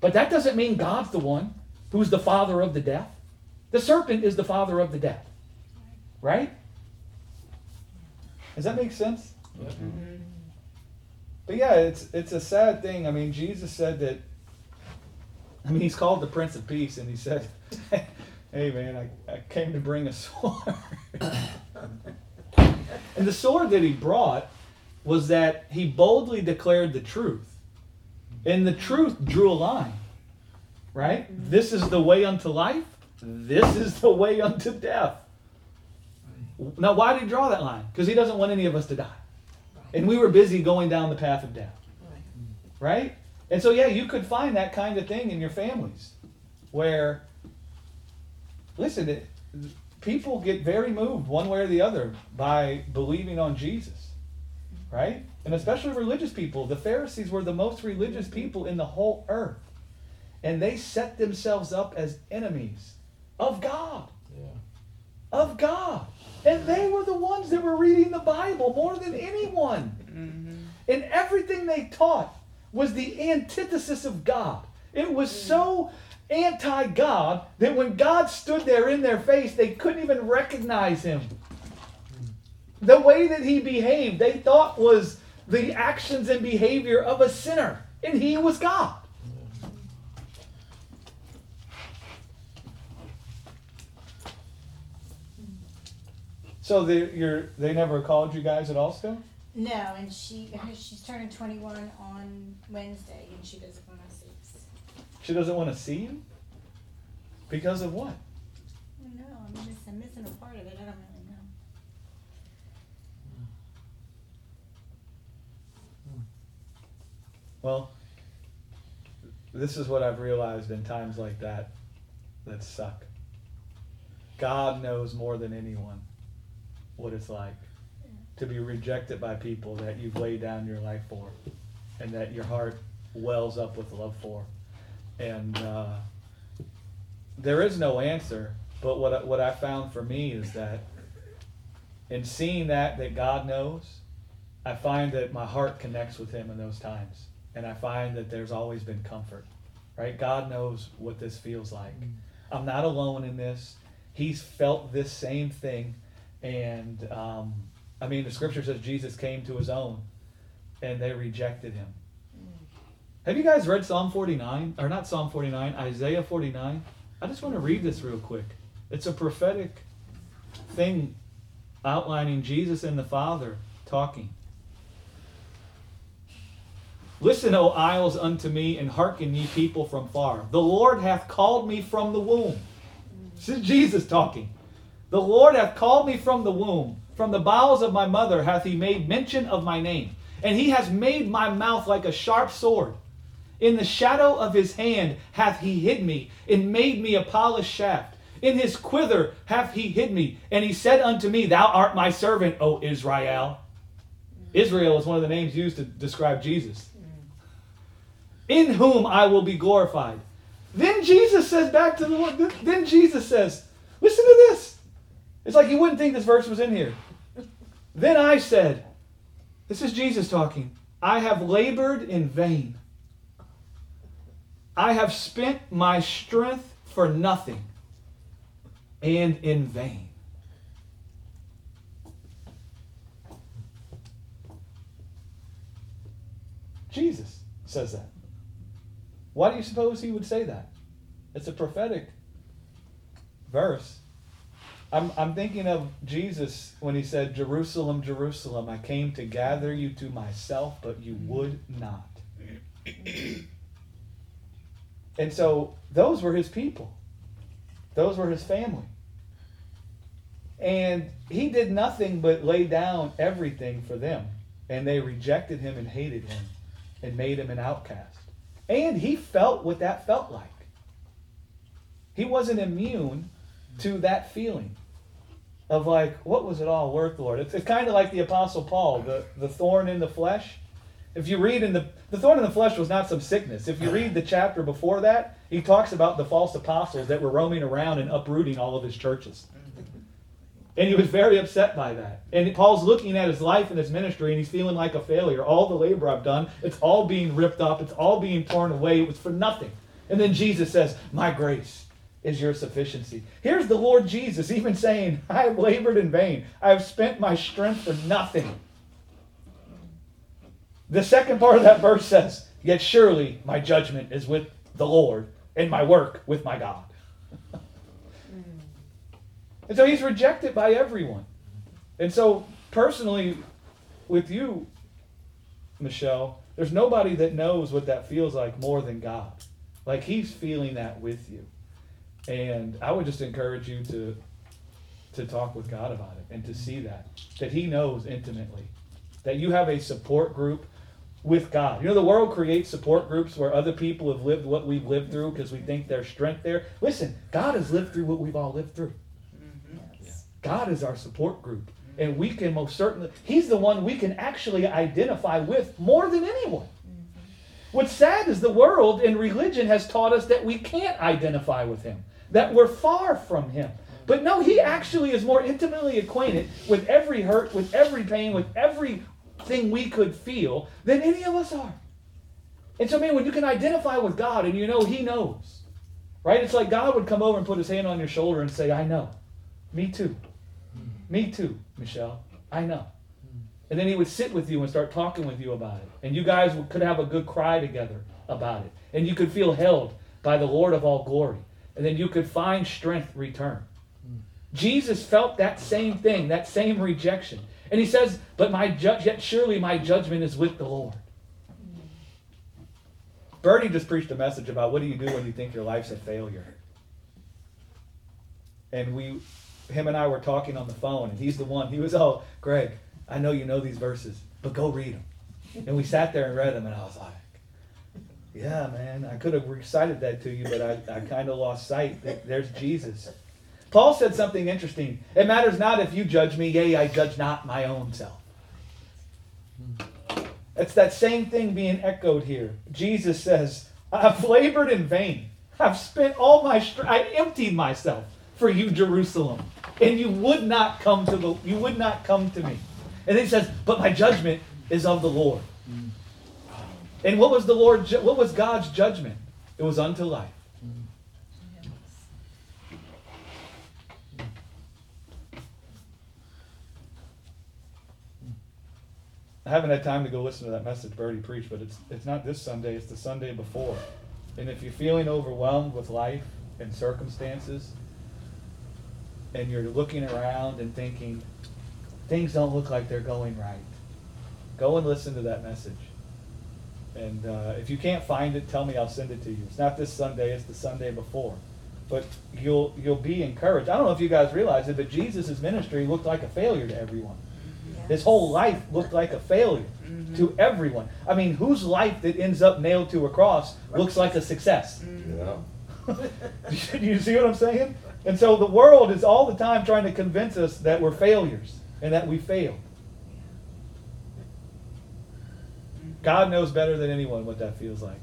But that doesn't mean God's the one who's the father of the death. The serpent is the father of the death. Right? Does that make sense? Mm-hmm. But yeah, it's it's a sad thing. I mean, Jesus said that. I mean, he's called the Prince of Peace, and he said, "Hey, man, I, I came to bring a sword." and the sword that he brought was that he boldly declared the truth, and the truth drew a line. Right? This is the way unto life. This is the way unto death. Now, why did he draw that line? Because he doesn't want any of us to die. And we were busy going down the path of death. Right? And so, yeah, you could find that kind of thing in your families where, listen, people get very moved one way or the other by believing on Jesus. Right? And especially religious people. The Pharisees were the most religious people in the whole earth. And they set themselves up as enemies of God. Yeah. Of God. And they were the ones that were reading the Bible more than anyone. Mm-hmm. And everything they taught was the antithesis of God. It was so anti God that when God stood there in their face, they couldn't even recognize him. The way that he behaved, they thought was the actions and behavior of a sinner, and he was God. So they, you're, they never called you guys at all still? No, and she she's turning 21 on Wednesday, and she doesn't want to see us. She doesn't want to see you? Because of what? No, I'm just I'm missing a part of it, I don't really know. Well, this is what I've realized in times like that that suck. God knows more than anyone what it's like to be rejected by people that you've laid down your life for and that your heart wells up with love for. And uh, there is no answer, but what, I- what I found for me is that in seeing that, that God knows, I find that my heart connects with Him in those times. And I find that there's always been comfort, right? God knows what this feels like. I'm not alone in this. He's felt this same thing. And um, I mean, the scripture says Jesus came to his own and they rejected him. Have you guys read Psalm 49? Or not Psalm 49, Isaiah 49? I just want to read this real quick. It's a prophetic thing outlining Jesus and the Father talking. Listen, O isles, unto me, and hearken, ye people from far. The Lord hath called me from the womb. This is Jesus talking. The Lord hath called me from the womb. From the bowels of my mother hath he made mention of my name. And he has made my mouth like a sharp sword. In the shadow of his hand hath he hid me, and made me a polished shaft. In his quiver hath he hid me. And he said unto me, Thou art my servant, O Israel. Israel is one of the names used to describe Jesus. In whom I will be glorified. Then Jesus says back to the Lord, then Jesus says, Listen to this. It's like you wouldn't think this verse was in here. Then I said, This is Jesus talking. I have labored in vain. I have spent my strength for nothing and in vain. Jesus says that. Why do you suppose he would say that? It's a prophetic verse. I'm, I'm thinking of Jesus when he said, Jerusalem, Jerusalem, I came to gather you to myself, but you would not. And so those were his people, those were his family. And he did nothing but lay down everything for them. And they rejected him and hated him and made him an outcast. And he felt what that felt like. He wasn't immune to that feeling of like, what was it all worth, Lord? It's, it's kind of like the Apostle Paul, the, the thorn in the flesh. If you read in the the thorn in the flesh was not some sickness. If you read the chapter before that, he talks about the false apostles that were roaming around and uprooting all of his churches. And he was very upset by that. And Paul's looking at his life and his ministry and he's feeling like a failure. All the labor I've done, it's all being ripped up, it's all being torn away. It was for nothing. And then Jesus says, My grace is your sufficiency. Here's the Lord Jesus even saying, I have labored in vain. I have spent my strength for nothing. The second part of that verse says, Yet surely my judgment is with the Lord and my work with my God. Mm. and so he's rejected by everyone. And so, personally, with you, Michelle, there's nobody that knows what that feels like more than God. Like he's feeling that with you. And I would just encourage you to to talk with God about it and to see that that he knows intimately that you have a support group with God. You know the world creates support groups where other people have lived what we've lived through because we think there's strength there. Listen, God has lived through what we've all lived through. Mm-hmm. God is our support group. Mm-hmm. And we can most certainly, He's the one we can actually identify with more than anyone. Mm-hmm. What's sad is the world and religion has taught us that we can't identify with Him, that we're far from Him. But no, He actually is more intimately acquainted with every hurt, with every pain, with everything we could feel than any of us are. And so, man, when you can identify with God and you know He knows, right? It's like God would come over and put His hand on your shoulder and say, I know. Me too. Me too, Michelle. I know. And then he would sit with you and start talking with you about it. And you guys could have a good cry together about it. And you could feel held by the Lord of all glory. And then you could find strength return. Mm. Jesus felt that same thing, that same rejection. And he says, But my judge, yet surely my judgment is with the Lord. Bertie just preached a message about what do you do when you think your life's a failure. And we him and I were talking on the phone, and he's the one. He was all, Greg, I know you know these verses, but go read them. And we sat there and read them, and I was like, yeah, man, I could have recited that to you, but I, I kind of lost sight that there's Jesus. Paul said something interesting. It matters not if you judge me, yea, I judge not my own self. It's that same thing being echoed here. Jesus says, I've labored in vain. I've spent all my strength. I emptied myself for you, Jerusalem. And you would not come to the you would not come to me. And then he says, But my judgment is of the Lord. And what was the Lord what was God's judgment? It was unto life. I haven't had time to go listen to that message Birdie preached, but it's it's not this Sunday, it's the Sunday before. And if you're feeling overwhelmed with life and circumstances, and you're looking around and thinking, things don't look like they're going right, go and listen to that message. And uh, if you can't find it, tell me, I'll send it to you. It's not this Sunday, it's the Sunday before. But you'll you'll be encouraged. I don't know if you guys realize it, but Jesus' ministry looked like a failure to everyone. His whole life looked like a failure to mm-hmm. everyone. I mean, whose life that ends up nailed to a cross looks like a success? Mm-hmm. Yeah. Do you see what I'm saying? And so the world is all the time trying to convince us that we're failures and that we failed. Mm-hmm. God knows better than anyone what that feels like.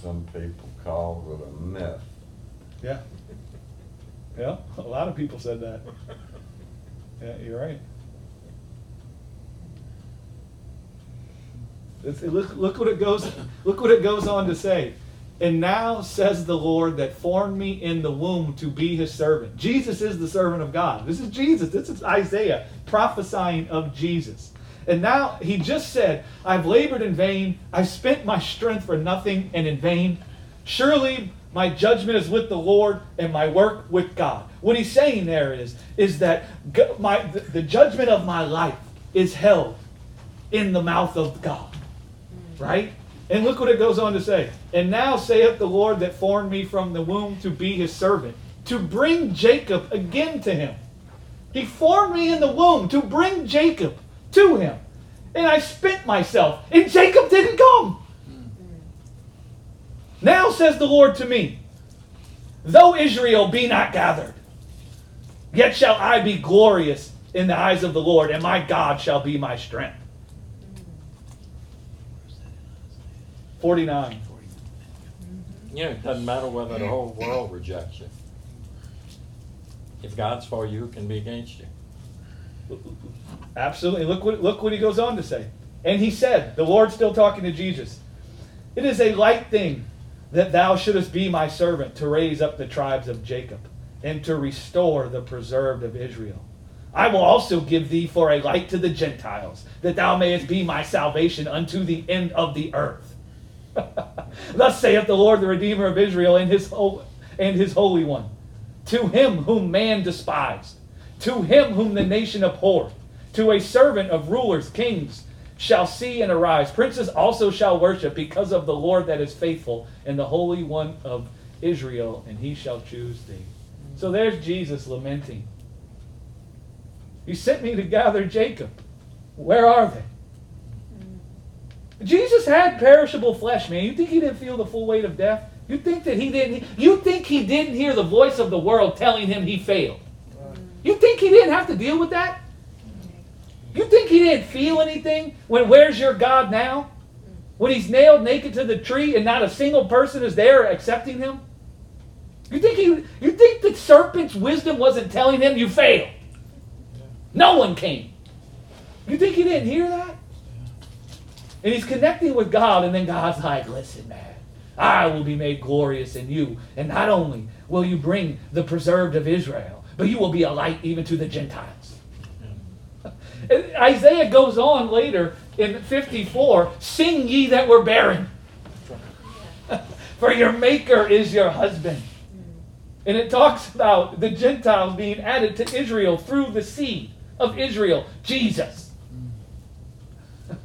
Some people call it a myth. Yeah. Yeah, a lot of people said that. Yeah, you're right. It's, it- look, look what it goes. Look what it goes on to say. And now says the Lord that formed me in the womb to be His servant. Jesus is the servant of God. This is Jesus. This is Isaiah prophesying of Jesus. And now he just said, "I've labored in vain. I've spent my strength for nothing and in vain. Surely my judgment is with the Lord and my work with God." What he's saying there is, is that my the, judgment of my life is held in the mouth of God. Right? And look what it goes on to say. And now saith the Lord that formed me from the womb to be his servant, to bring Jacob again to him. He formed me in the womb to bring Jacob to him. And I spent myself, and Jacob didn't come. Now says the Lord to me, though Israel be not gathered, yet shall I be glorious in the eyes of the Lord, and my God shall be my strength. 49. You know, it doesn't matter whether the whole world rejects you. If God's for you, can be against you? Absolutely. Look what look what he goes on to say. And he said, the Lord still talking to Jesus, it is a light thing that thou shouldest be my servant to raise up the tribes of Jacob and to restore the preserved of Israel. I will also give thee for a light to the Gentiles, that thou mayest be my salvation unto the end of the earth. Thus saith the Lord, the Redeemer of Israel, and his, and his Holy One. To him whom man despised, to him whom the nation abhorred, to a servant of rulers, kings shall see and arise. Princes also shall worship because of the Lord that is faithful and the Holy One of Israel, and he shall choose thee. So there's Jesus lamenting. You sent me to gather Jacob. Where are they? Jesus had perishable flesh, man. You think he didn't feel the full weight of death? You think that he didn't you think he didn't hear the voice of the world telling him he failed? You think he didn't have to deal with that? You think he didn't feel anything when where's your God now? When he's nailed naked to the tree and not a single person is there accepting him? You think he you think the serpent's wisdom wasn't telling him you failed? No one came. You think he didn't hear that? And he's connecting with God, and then God's like, listen, man, I will be made glorious in you. And not only will you bring the preserved of Israel, but you will be a light even to the Gentiles. Isaiah goes on later in 54 Sing ye that were barren, for your Maker is your husband. And it talks about the Gentiles being added to Israel through the seed of Israel, Jesus.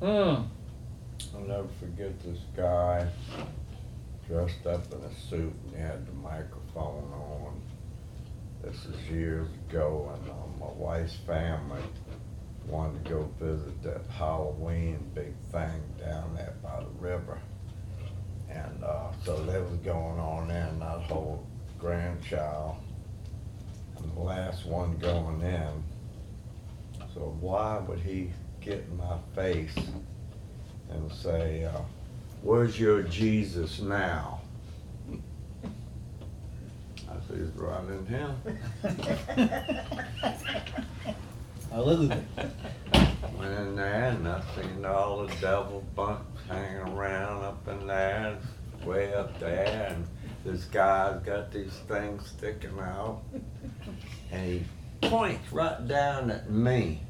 Mm. I'll never forget this guy dressed up in a suit and he had the microphone on. This is years ago and uh, my wife's family wanted to go visit that Halloween big thing down there by the river. And, uh, so they was going on there and that whole grandchild and the last one going in. So why would he get in my face and say, uh, where's your Jesus now? He's right in him. Hallelujah. Went in there and I seen all the devil bunch hanging around up in there, way up there, and this guy's got these things sticking out. And he points right down at me.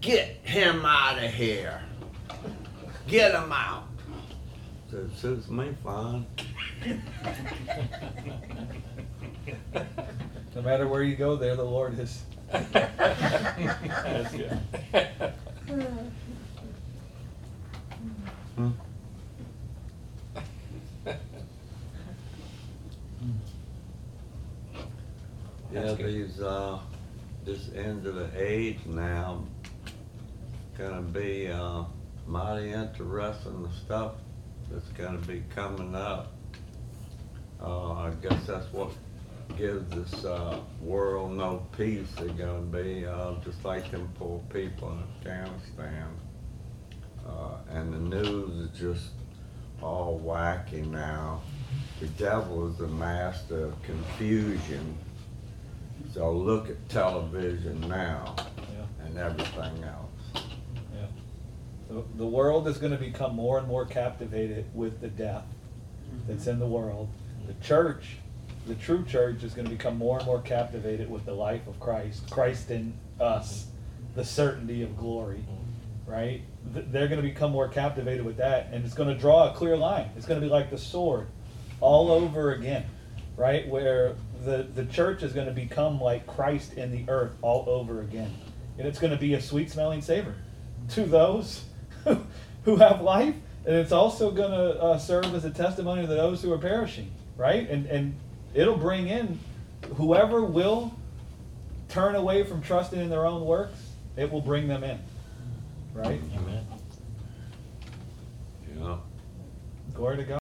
Get him out of here. Get him out. Said, suits me fine. No matter where you go, there the Lord is. That's good. Hmm? Yeah, That's good. these, uh, this end of the age now, gonna be, uh, mighty interesting, the stuff that's gonna be coming up. Uh, I guess that's what gives this, uh, world no peace, they're gonna be, uh, just like them poor people in Afghanistan. Uh, and the news is just all wacky now. The devil is the master of confusion. So look at television now Yeah, and everything else. yeah. The, the world is gonna become more and more captivated with the death that's in the world. The church, the true church is gonna become more and more captivated with the life of Christ, Christ in us, the certainty of glory, right? Th- They're gonna become more captivated with that, and it's gonna draw a clear line. It's gonna be like the sword all over again, right? Where the, the church is gonna become like Christ in the earth all over again. And it's gonna be a sweet smelling savor to those who have life, and it's also going to uh, serve as a testimony to those who are perishing, right? And and it'll bring in whoever will turn away from trusting in their own works. It will bring them in, right? Amen. Yeah. Glory to God.